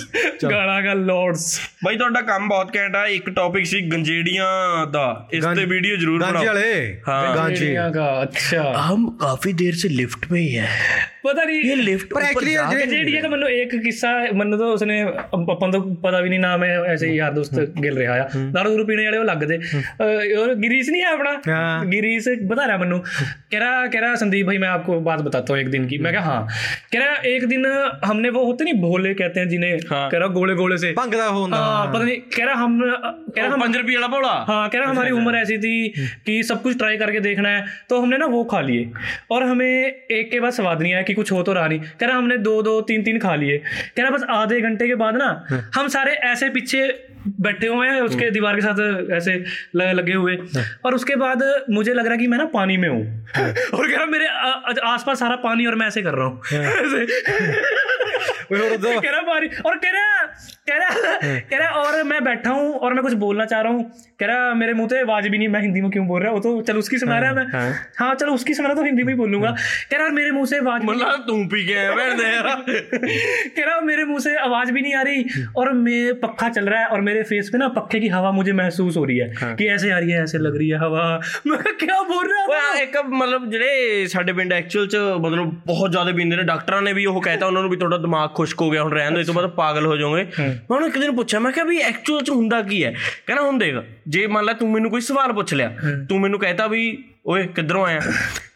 गाना का लॉर्ड्स ਬਾਈ ਤੁਹਾਡਾ ਕੰਮ ਬਹੁਤ ਘੈਂਟ ਆ ਇੱਕ ਟੌਪਿਕ ਸੀ ਗੰਜੇੜੀਆਂ ਦਾ ਇਸ ਤੇ ਵੀਡੀਓ ਜ਼ਰੂਰ ਗਾਂਚੀ ਬਣਾਓ ਵਾਲੇ हाँ। ਗਾਂਚੀ चिड़िया का अच्छा हम काफी देर से लिफ्ट में ही है पता नहीं ये लिफ्ट ਪਰ ਐਕਚੁਅਲੀ ਜਿਹੜੇ जेडीए का मनो एक किस्सा मनो तो उसने अपन तो पता भी नहीं नाम है ऐसे ही यार दोस्त गिल रहा है दारू दूरू पीने वाले वो लग दे और गिरीश नहीं है अपना हाँ। गिरीश बता रहा मनु कह रहा कह रहा संदीप भाई मैं आपको बात बताता हूँ एक दिन की मैं कहा हाँ कह रहा एक दिन हमने वो होते नहीं भोले कहते हैं जिन्हें हाँ। कह रहा गोले गोले से ਭੰਗ ਦਾ ਹੁੰਦਾ हाँ पता नहीं कह रहा हम कह रहा हम पंज रुपये वाला बोला हाँ कह रहा हमारी उम्र ऐसी थी कि सब कुछ ट्राई करके देखना है तो हमने ना वो खा लिए और हमें एक के बाद स्वाद नहीं आया कि कुछ हो तो रहा नहीं कह रहा हमने दो दो तीन तीन खा लिए कह रहा बस आधे घंटे के बाद ना हम सारे ऐसे पीछे बैठे हुए हैं उसके दीवार के साथ ऐसे लगे हुए। और उसके बाद मुझे लग रहा है कि मैं ना पानी में हूँ। और कह रहा मेरे आसपास सारा पानी और मैं ऐसे कर रहा हूँ। कह रहा पानी और कह रहा कह रहा कह रहा और मैं बैठा हूँ और मैं कुछ बोलना चाह रहा हूँ कह रहा मेरे मुंह से आवाज भी नहीं मैं हिंदी में क्यों बोल रहा हूँ वो तो चल उसकी सुना रहा है मैं हाँ चलो उसकी सुना रहा तो हिंदी में ही बोलूंगा कह रहा मेरे मुंह से आवाज भी- मतलब तू पी के आया भैन दे यार कह रहा मेरे मुंह से आवाज भी नहीं आ रही और मैं पक्का चल रहा है और मेरे फेस पे ना पक्के की हवा मुझे महसूस हो रही है कि ऐसे आ रही है ऐसे लग रही है हवा मैं कहा, क्या बोल रहा है ਓਏ ਇੱਕ ਮਤਲਬ ਜਿਹੜੇ ਸਾਡੇ ਪਿੰਡ ਐਕਚੁਅਲ ਚ ਮਤਲਬ ਬਹੁਤ ਜ਼ਿਆਦਾ ਪੀਂਦੇ ਨੇ ਡਾਕਟਰਾਂ ਨੇ ਵੀ ਉਹ ਕਹਿਤਾ ਉਹਨਾਂ ਨੂੰ ਵੀ ਤੁਹਾਡਾ ਦਿਮਾਗ ਖੁਸ਼ਕ ਹੋ ਗਿਆ ਹੁਣ ਰਹਿਣ ਦੇ ਇਸ ਤੋਂ ਬਾਅਦ ਪਾਗਲ ਹੋ ਜਾਓਗੇ ਮੈਂ ਉਹਨੂੰ ਇੱਕ ਦਿਨ ਪੁੱਛਿਆ ਮੈਂ ਕਿਹਾ ਵੀ ਐਕਚੁਅਲ ਚ ਹੁੰਦਾ ਕੀ ਹੈ? ਕਹਿੰਦਾ ਹੁਣ ਦੇਖ ਜੇ ਮੰਨ ਲੈ ਤੂੰ ਮੈਨੂੰ ਕੋਈ ਸਵਾਲ ਪੁੱਛ ਲਿਆ ਤੂੰ ਮੈਨੂੰ ਕਹਿਤਾ ਵੀ ਓਏ ਕਿੱਧਰੋਂ ਆਇਆ?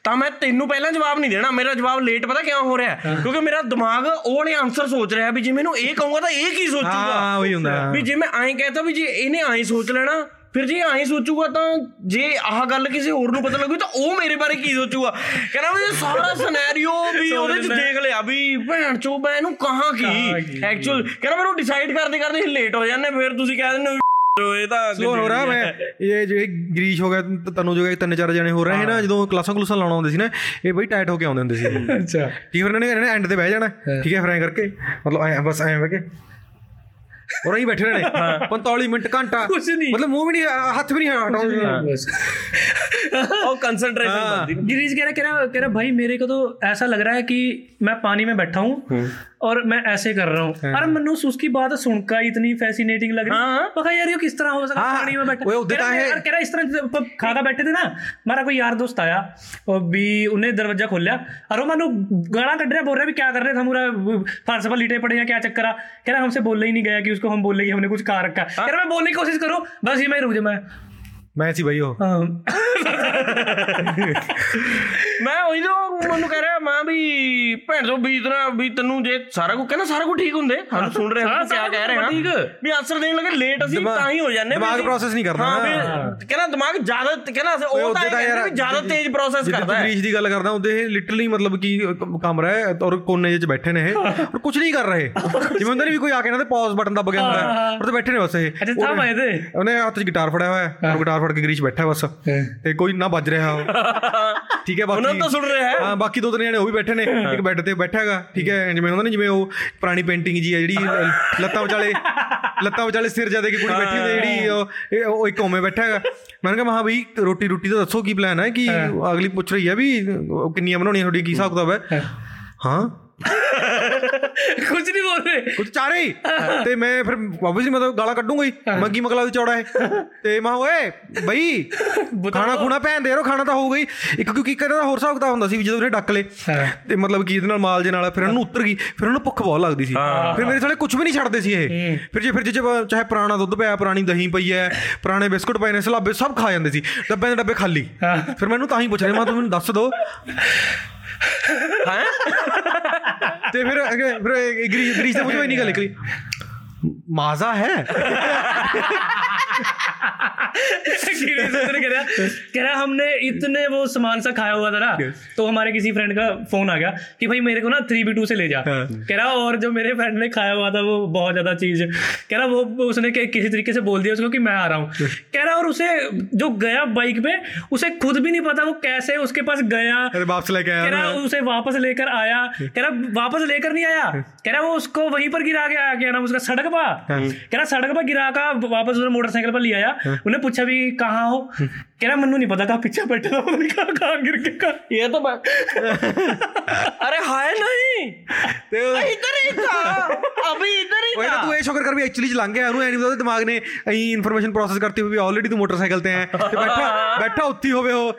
ਤਾਂ ਮੈਂ ਤੈਨੂੰ ਪਹਿਲਾਂ ਜਵਾਬ ਨਹੀਂ ਦੇਣਾ ਮੇਰਾ ਜਵਾਬ ਲੇਟ ਪਤਾ ਕਿਉਂ ਹੋ ਰਿਹਾ? ਕਿਉਂਕਿ ਮੇਰਾ ਦਿਮਾਗ ਉਹ ਵਾਲੇ ਆਨਸਰ ਸੋਚ ਰਿਹਾ ਵੀ ਜੇ ਮੈਨੂੰ ਇਹ ਕਹੂੰਗਾ ਤਾਂ ਇਹ ਕੀ ਸੋਚੂਗਾ? ਹਾਂ ਉਹੀ ਹੁੰਦਾ ਵੀ ਜੇ ਮੈਂ ਐਂ ਕਹਤਾ ਵੀ ਜੇ ਇਹਨੇ ਐਂ ਸੋਚ ਲੈਣਾ ਫਿਰ ਜੇ ਐਂ ਸੋਚੂਗਾ ਤਾਂ ਜੇ ਆਹ ਗੱਲ ਕਿਸੇ ਹੋਰ ਨੂੰ ਪਤਾ ਲੱਗੂ ਤਾਂ ਉਹ ਮੇਰੇ ਬਾਰੇ ਕੀ ਸੋਚੂਗਾ? ਕਹਿੰਦਾ ਮੈਂ ਸਾਰਾ ਸਿਨੈਰੀਓ ਵੀ ਉਹਦੇ ਚ ਦੇਖ ਲਿਆ ਵੀ ਭੈਣ ਚੋ ਮੈਂ ਇਹਨੂੰ ਕਹਾਂ ਕੀ? ਐਕਚੁਅਲ ਕਹਿੰਦਾ ਮੈਨੂੰ ਡਿਸਾਈਡ ਕਰਦੇ ਕਰਦੇ ਲੇਟ ਹੋ ਜਾਂਦੇ ਫਿਰ ਤੁਸੀਂ ਕਹਿ ਦਿੰਦੇ ਹੋ ਇਹ ਤਾਂ ਸਲੋ ਹੋ ਰਹਾ ਮੈਂ ਇਹ ਜਿਹੜੇ ਗਰੀਸ਼ ਹੋ ਗਿਆ ਤਨੂ ਜੋ ਗਿਆ ਤਿੰਨ ਚਾਰ ਜਣੇ ਹੋ ਰਹੇ ਹੈ ਨਾ ਜਦੋਂ ਕਲਾਸਾਂ ਕਲੂਸਾਂ ਲਾਉਣਾ ਹੁੰਦੇ ਸੀ ਨਾ ਇਹ ਬਈ ਟਾਈਟ ਹੋ ਕੇ ਆਉਂਦੇ ਹੁੰਦੇ ਸੀ। ਅੱਛਾ। ਠੀਕ ਫਿਰ ਇਹਨਾਂ ਨੇ ਐਂਡ ਤੇ ਬਹਿ ਜਾਣਾ। ਠੀਕ ਹੈ ਫਰਾਂ ਕਰਕੇ ਮਤਲਬ ਐ ਬਸ ਐ ਬਹਿ ਕੇ। और वहीं बैठे रहने। हाँ। पैंतालीस मिनट घंटा। कुछ नहीं। मतलब मुँह भी नहीं हाथ भी नहीं हटाओ। और कंसंट्रेशन हाँ। गिरीश कह रहा कह रहा भाई मेरे को तो ऐसा लग रहा है कि मैं पानी में बैठा हूँ। हम्म। और मैं ऐसे कर रहा हूँ। हाँ। अरे मनु उसकी बात सुनकर इतनी फैसिनेटिंग लग रही। हाँ, हाँ। है यार ये किस तरह हो सकता पानी में बैठा। यार कह रहा इस तरह खादा बैठे थे ना हमारा कोई यार दोस्त आया और भी उन्हें दरवाज़ा खोलिया अरे मनु गाना कट रहा बोल रहा भी क्या कर रहे थे? हमारा फारसा पर पड़े या क्या चक्कर कह रहा हमसे बोलने ही नहीं गया कि उसको हम बोले कि हमने कुछ कहा रखा। कह रहा मैं बोलने की कोशिश करो बस ये मैं रुक जा मैं मैं ऐसी भाई हो। ਮੈਂ ਉਹੀ ਜੋ ਮੈਨੂੰ ਕਹਿ ਰਿਹਾ ਮੈਂ ਵੀ ਭੈਣ ਤੋਂ ਵੀ ਇਤਨਾ ਵੀ ਤੈਨੂੰ ਜੇ ਸਾਰਾ ਕੁਝ ਕਹਿੰਦਾ ਸਾਰਾ ਕੁਝ ਠੀਕ ਹੁੰਦੇ। ਸਾਨੂੰ ਸੁਣ ਰਹੇ ਹਾਂ ਕਿਆ ਕਹਿ ਰਹੇ? ਹਾਂ ਠੀਕ। ਵੀ ਆਨਸਰ ਦੇਣ ਲੱਗੇ ਲੇਟ ਅਸੀਂ ਤਾਂ ਹੀ ਹੋ ਜਾਂਦੇ ਦਿਮਾਗ ਪ੍ਰੋਸੈਸ ਨਹੀਂ ਕਰਦਾ ਹਾਂ ਵੀ ਕਹਿੰਦਾ ਦਿਮਾਗ ਜ਼ਿਆਦਾ ਕਹਿੰਦਾ ਉਹ ਤਾਂ ਕਹਿੰਦਾ ਵੀ ਜ਼ਿਆਦਾ ਤੇਜ਼ ਪ੍ਰੋਸੈਸ ਕਰਦਾ ਹੈ। ਬ੍ਰੀਜ ਦੀ ਗੱਲ ਕਰਦਾ ਉਹਦੇ ਇਹ ਲਿਟਰਲੀ ਮਤਲਬ ਕਿ ਕਮਰਾ ਹੈ ਔਰ ਕੋਨੇ ਵਿੱਚ ਬੈਠੇ ਨੇ ਇਹ। ਔਰ ਕੁਝ ਨਹੀਂ ਕਰ ਰਹੇ। ਜਿਵੇਂ ਹੁੰਦਾ ਨਹੀਂ ਵੀ ਕੋਈ ਆ ਕੇ ਇਹਨਾਂ ਦੇ ਪਾਜ਼ ਬਟਨ ਦੱਬ ਕੇ ਹੁੰਦਾ ਹੈ ਔਰ ਤੇ ਬੈਠੇ ਨੇ ਬਸ ਇਹ। ਅੱਛਾ ਥਾਂ ਆਏ ਤੇ। ਉਹਨੇ ਹੱਥ 'ਚ ਗਿਟਾਰ ਫੜਿਆ ਹੋਇਆ ਹੈ ਔਰ ਗਿਟਾਰ ਫੜ ਕੇ ਗਰੀਸ਼ ਬੈਠਾ ਬਸ। ਤੇ ਕੋਈ ਨਾ ਵੱਜ ਰਿਹਾ ਠੀਕ ਹੈ ਬਾਕੀ ਉਹਨਾਂ ਤੋਂ ਸੁਣ ਰਿਹਾ ਹੈ। ਹਾਂ ਬਾਕੀ ਦੋ ਤਿੰਨ ਜਣੇ ਉਹ ਵੀ ਬੈਠੇ ਨੇ ਇੱਕ ਬੈੱਡ ਤੇ ਬੈਠਾ ਹੈਗਾ ਠੀਕ ਹੈ ਜਿਵੇਂ ਹੁੰਦਾ ਨਾ ਜਿਵੇਂ ਉਹ ਪੁਰਾਣੀ ਪੇਂਟਿੰਗ ਜੀ ਹੈ ਜਿਹੜੀ ਲੱਤਾਂ ਵਿਚਾਲੇ ਲੱਤਾਂ ਵਿਚਾਲੇ ਸਿਰ ਜਾਦੇ ਕਿ ਕੁੜੀ ਬੈਠੀ ਹੁੰਦੀ ਜਿਹੜੀ ਉਹ ਇੱਕ ਓਵੇਂ ਬੈਠਾ ਹੈਗਾ ਮੈਂ ਕਿਹਾ ਮਹਾ ਬਈ ਰੋਟੀ ਰੋਟੀ ਦਾ ਦੱਸੋ ਕੀ ਪਲਾਨ ਹੈ ਕਿ ਅਗਲੀ ਪੁੱਛ ਰਹੀ ਹੈ ਵੀ ਕਿੰਨੀਆਂ ਬਣਾਉਣੀਆਂ ਤੁਹਾਡੀ ਕੀ ਹਿਸਾਬ ਕਿਤਾਬ ਹੈ। ਹਾਂ। ਕੁਝ ਨਹੀਂ ਕੁਝ ਚਾਰੇ ਹੀ ਤੇ ਮੈਂ ਫਿਰ ਆਬਵੀਅਸਲੀ ਮਤਲਬ ਗਾਲਾਂ ਕੱਢੂੰਗਾ। ਹੀ ਮੰਗੀ ਮਕਲਾ ਦੀ ਚੌੜਾ ਹੈ? ਤੇ ਮੈਂ ਓਏ ਬਈ ਖਾਣਾ ਖੂਣਾ ਭੈਣ ਦੇ ਯਾਰੋ ਖਾਣਾ ਤਾਂ ਹੋਊਗਾ ਹੀ। ਇੱਕ ਕਿਉਂਕਿ ਇੱਕ ਇਹਦਾ ਹੋਰ ਹਿਸਾਬ ਕਿਤਾਬ ਹੁੰਦਾ ਸੀ ਵੀ ਜਦੋਂ ਉਹਨੇ ਡੱਕ ਲੇ ਤੇ ਮਤਲਬ ਕੀ ਇਹਦੇ ਨਾਲ ਮਾਲ ਜੇ ਨਾਲ ਫਿਰ ਉਹਨੂੰ ਉਤਰ ਗਈ ਫਿਰ ਉਹਨੂੰ ਭੁੱਖ ਬਹੁਤ ਲੱਗਦੀ ਸੀ। ਫਿਰ ਮੇਰੇ ਸਾਲੇ ਕੁਝ ਵੀ ਨਹੀਂ ਛੱਡਦੇ ਸੀ ਇਹ। ਫਿਰ ਜੇ ਫਿਰ ਜੇ ਚਾਹੇ ਪੁਰਾਣਾ ਦੁੱਧ ਪਿਆ ਪੁਰਾਣੀ ਦਹੀਂ ਪਈ ਹੈ ਪੁਰਾਣੇ ਬਿਸਕੁਟ ਪਏ ਨੇ ਸਲਾਬੇ ਸਭ ਖਾ ਜਾਂਦੇ ਸੀ। ਡੱਬੇ ਦੇ ਡੱਬੇ ਖਾਲੀ। ਫਿਰ ਮੈਨੂੰ ਤਾਂ ਹੀ ਪੁੱਛ ਰਿਹਾ ਮੈਂ ਤੂੰ ਮੈਨੂੰ ਦੱਸ ਦੋ। ਹਾਂ? ਤੇ ਫਿਰ ਫਿਰ ਗ੍ਰੀਸ ਦੇ ਮੂੰਹ ਚੋਂ ਇਹ ਨਿਕਲ ਨਿਕਲੀ। ਮਾਜ਼ਾ ਹੈ? कह रहा कह रहा हमने इतने वो सामान सा खाया हुआ था ना तो हमारे किसी फ्रेंड का फ़ोन आ गया कि भाई मेरे को ना थ्री बी टू से ले जा। कह रहा और जो मेरे फ्रेंड ने खाया हुआ था वो बहुत ज़्यादा चीज़ कह रहा वो उसने किसी तरीके से बोल दिया उसको कि मैं आ रहा हूँ। कह रहा और उसे जो गया बाइक पे उसे खुद भी नहीं पता वो कैसे उसके पास गया। वापस लेके आया कह रहा उसे वापस लेकर आया। कह रहा वापस लेकर नहीं आया। कह रहा वो उसको वहीं पर गिरा गया क्या नाम उसका सड़क पर? कह रहा सड़क पर गिरा का वापस उसने मोटरसाइकिल पर ले आया। उन्हें पूछा भी कहाँ हो ਕਹਿੰਦਾ ਮੈਨੂੰ ਨਹੀਂ ਪਤਾ ਕਾ ਪਿੱਛੇ ਬੈਠਾ ਦਾ ਪਤਾ ਨਹੀਂ ਕਾ ਕਾਂ ਗਿਰ ਕੇ ਕਾ ਇਹ ਤਾਂ ਅਰੇ ਹਾਏ ਨਹੀਂ! ਤੇ ਇਧਰ ਹੀ ਥਾ ਅਭੀ ਇਧਰ ਹੀ ਥਾ ਤੂੰ। ਇਹ ਸ਼ੁਕਰ ਕਰ ਵੀ ਐਕਚੁਅਲੀ ਚ ਲੰਘ ਗਿਆ ਉਹਨੂੰ ਐ ਨਹੀਂ ਪਤਾ ਉਹਦੇ ਦਿਮਾਗ ਨੇ ਅਹੀਂ ਇਨਫੋਰਮੇਸ਼ਨ ਪ੍ਰੋਸੈਸ ਕਰਤੀ ਹੋਈ ਵੀ ਆਲਰੇਡੀ ਤੂੰ ਮੋਟਰਸਾਈਕਲ ਤੇ ਐ। ਤੇ ਬੈਠਾ ਬੈਠਾ ਉੱਤੀ ਹੋਵੇ ਉਹ।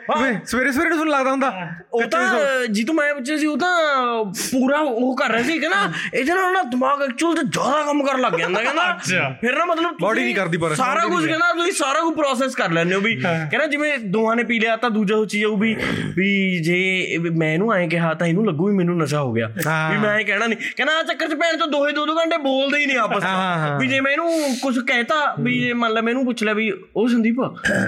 ਸਵੇਰੇ ਸਵੇਰੇ ਨੂੰ ਲੱਗਦਾ ਹੁੰਦਾ ਉਹ ਤਾਂ ਜੀ ਤੂੰ ਮੈਂ ਪੁੱਛਿਆ ਸੀ ਉਹ ਤਾਂ ਪੂਰਾ ਉਹ ਕਰ ਰਿਹਾ ਸੀ ਕਿ ਨਾ ਇਹਦੇ ਨਾਲ ਨਾ ਦਿਮਾਗ ਐਕਚੁਅਲ ਤੇ ਜ਼ਿਆਦਾ ਕੰਮ ਕਰਨ ਲੱਗ ਜਾਂਦਾ ਕਹਿੰਦਾ। ਫਿਰ ਨਾ ਮਤਲਬ ਬੋਡੀ ਨਹੀਂ ਕਰਦੀ ਪਰ ਸਾਰਾ ਕੁਝ ਕਹਿੰਦਾ ਅਗਲੀ ਸਾਰਾ ਕੁਝ ਪ੍ਰੋਸੈਸ ਕਰ ਲੈਣੇ ਹੋ ਵੀ ਕਹਿੰਦਾ ਜਿਵੇਂ ਦੋਵਾਂ ਨੇ ਪੀ ਲਿਆ ਤਾਂ ਦੂਜਾ ਉਹ ਚੀਜ਼ ਆਊ ਵੀ ਵੀ ਜੇ ਮੈਂ ਇਹਨੂੰ ਐਂ ਕਿਹਾ ਤਾਂ ਇਹਨੂੰ ਲੱਗੂ ਵੀ ਮੈਨੂੰ ਨਸ਼ਾ ਹੋ ਗਿਆ। ਵੀ ਮੈਂ ਐਂ ਕਹਿਣਾ ਨਹੀਂ ਕਹਿੰਦਾ ਆ ਚੱਕਰ 'ਚ ਭੈਣ ਤੋਂ ਦੋਹੇ ਦੋ ਦੋ ਘੰਟੇ ਬੋਲਦੇ ਹੀ ਨਹੀਂ ਆਪਸ ਵਿੱਚ ਵੀ ਜੇ ਮੈਂ ਇਹਨੂੰ ਕੁਝ ਕਹਿਤਾ ਵੀ ਜੇ ਮੰਨ ਲੈ ਮੈਨੂੰ ਪੁੱਛ ਲਿਆ ਵੀ ਉਹ ਸੰਦੀਪ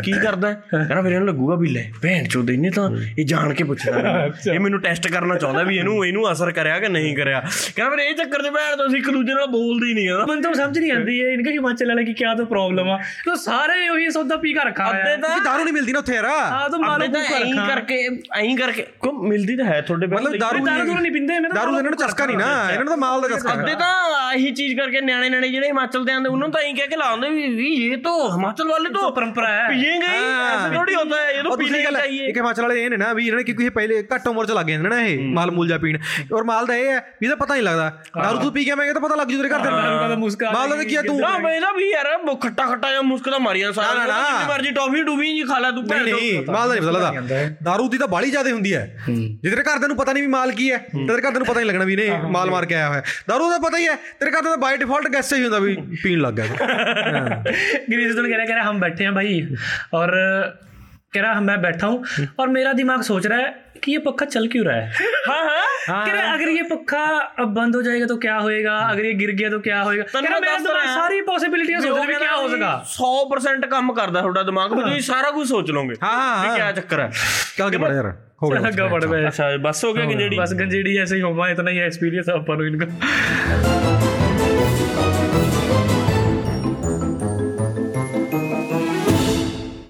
ਕੀ ਕਰਦਾ ਕਹਿੰਦਾ ਫਿਰ ਇਹਨੂੰ ਲੱਗੂਗਾ ਵੀ ਲੈ ਭੈਣ ਚੋਦ ਇਹਨੇ ਤਾਂ ਇਹ ਜਾਣ ਕੇ ਪੁੱਛਦਾ ਇਹ ਮੈਨੂੰ ਟੈਸਟ ਕਰਨਾ ਚਾਹੁੰਦਾ ਵੀ ਇਹਨੂੰ ਇਹਨੂੰ ਅਸਰ ਕਰਿਆ ਕਿ ਨਹੀਂ ਕਰਿਆ। ਕਹਿੰਦਾ ਫਿਰ ਇਹ ਚੱਕਰ 'ਚ ਭੈਣ ਤੋਂ ਅਸੀਂ ਇੱਕ ਦੂਜੇ ਨਾਲ ਬੋਲਦੇ ਹੀ ਨਹੀਂ ਆ। ਮੈਨੂੰ ਤਾਂ ਸਮਝ ਨਹੀਂ ਆਉਂਦੀ ਹੈ ਇਨਕਾ ਹਿਮਾਚਲ ਵਾਲਾ ਕੀ ਕਿਆ ਤਾਂ ਪ੍ਰੋਬਲਮ ਆ। ਤਾਂ ਸਾਰੇ ਉਹੀ ਸੌਦਾ ਪੀ ਕੇ ਰੱਖਾ ਹੋਇਆ ਹੈ। ਦਾਰੂ ਨਹੀਂ ਮਿਲਦੀ ਨਾ ਉੱਥੇ ਯਾਰ। ਹਾਂ ਤਾਂ ਮਾਲੋ ਤਾਂ ਐਂ ਕਰਕੇ ਐਂ ਕਰਕੇ ਕੋ ਮਿਲਦੀ ਤਾਂ ਹੈ ਤੁਹਾਡੇ ਬੈਠ ਮਤਲਬ ਦਾਰੂ ਦਾਰੂ ਨਹੀਂ ਪਿੰਦੇ ਇਹਨਾਂ ਦਾ ਦਾਰੂ ਇਹਨਾਂ ਨੂੰ ਚਸਕਾ ਨਹੀਂ ਨਾ ਇਹਨਾਂ ਨੂੰ ਤਾਂ ਮਾਲ ਦਾ ਚਸਕਾ ਅੱਦੇ ਤਾਂ ਇਹੀ ਚੀਜ਼ ਕਰਕੇ ਨਿਆਣੇ ਨਿਆਣੇ ਜਿਹੜੇ ਹਿਮਾਚਲ ਦੇ ਆਂਦੇ ਉਹਨਾਂ ਨੂੰ ਤਾਂ ਐਂ ਕਹਿ ਕੇ ਲਾਉਂਦੇ ਵੀ ਇਹ ਤਾਂ ਹਿਮਾਚਲ ਵਾਲੇ ਤੋਂ ਪਰੰਪਰਾ ਹੈ। ਪੀਏਗੇ ਐਸੇ ਥੋੜੀ ਹੁੰਦਾ ਹੈ ਇਹ ਤਾਂ ਪੀਣੇ ਚਾਹੀਏ। ਇੱਕ ਹਿਮਾਚਲ ਵਾਲੇ ਇਹ ਨੇ ਨਾ ਵੀ ਇਹਨਾਂ ਨੇ ਕਿਉਂਕਿ ਇਹ ਪਹਿਲੇ ਘੱਟ ਉਮਰ ਚ ਲੱਗ ਜਾਂਦੇ ਨਾ ਇਹ ਮਾਲ ਮੂਲ ਜਾ ਪੀਣ। ਔਰ ਮਾਲ ਦਾ ਇਹ ਹੈ ਵੀ ਇਹਦਾ ਪਤਾ ਨਹੀਂ ਲੱਗਦਾ ਦਾਰੂ ਤੂੰ ਪੀ ਗਿਆ ਮੈਂ ਤਾਂ ਪਤਾ ਲੱਗ ਜੂ ਤੇਰੇ ਘਰ ਦੇ ਮਾਲ ਦਾ ਕੀ ਤੂੰ? ਨਾ ਮੈਂ ਨਾ ਵੀ ਯਾਰ ਖੱਟਾ ਖੱਟਾ ਜਾਂ ਮੁਸਕਰਾ ਮਾਰੀਆਂ ਸਾਰਾ ਮਰਜ਼ੀ ਟੌਫੀ ਡੂਬੀ ਜੀ ਖਾ ਲੈ ਤੂੰ ਭੈਣ ਨਹੀਂ ਚੋਦ। ਨਹੀਂ ਮਾਲ ਦਾ ਨਹੀਂ ਪਤਾ ਲੱਗਦਾ ਦਾਰੂ ਦੀ ਤਾਂ ਬਾਲੀ ਜ਼ਿਆਦਾ ਹੁੰਦੀ ਹੈ ਜੇ ਤੇਰੇ ਘਰਦਿਆਂ ਨੂੰ ਪਤਾ ਨਹੀਂ ਵੀ ਮਾਲ ਕੀ ਹੈ ਤੇ ਤੇਰੇ ਘਰਦਿਆਂ ਨੂੰ ਪਤਾ ਨਹੀਂ ਲੱਗਣਾ ਵੀ ਇਹਨੇ ਮਾਲ ਮਾਰ ਕੇ ਆਇਆ ਹੋਇਆ ਦਾਰੂ ਦਾ ਪਤਾ ਹੀ ਹੈ ਤੇਰੇ ਘਰਦਿਆਂ ਦਾ ਬਾਈ ਡਿਫਾਲਟ ਗੈਸ ਹੀ ਹੁੰਦਾ ਵੀ ਪੀਣ ਲੱਗ ਗਿਆ ਤੂੰ। गिरीश तो कह रहा कह रहा हम बैठे हैं भाई और कह रहा मैं बैठा हूँ और मेरा दिमाग सोच रहा है कि ये पक्का चल क्यों रहा है ਹਾਂ ਹਾਂ कह रहा अगर ये पक्का अब बंद हो जाएगा तो क्या होएगा अगर ये गिर गया तो क्या होएगा कह रहा मेरा दस दिमाग रहा। सारी पॉसिबिलिटियां सोच रहा है क्या हो सका 100% ਕੰਮ ਕਰਦਾ ਤੁਹਾਡਾ ਦਿਮਾਗ ਵੀ ਤੁਸੀਂ ਸਾਰਾ ਕੁਝ ਸੋਚ ਲਓਗੇ ਹਾਂ, ਹਾਂ, ਵੀ ਹਾਂ। ਕੀ ਚੱਕਰ ਹੈ ਚੱਲ ਕੇ ਬੜਾ ਯਾਰ ਹੋ ਗਿਆ लगा पड़ गया ਅੱਛਾ ਬਸ ਹੋ ਗਿਆ ਕਿ ਜਿਹੜੀ बस गंजेड़ी ऐसे ही होगा इतना ही एक्सपीरियंस है अपन इनका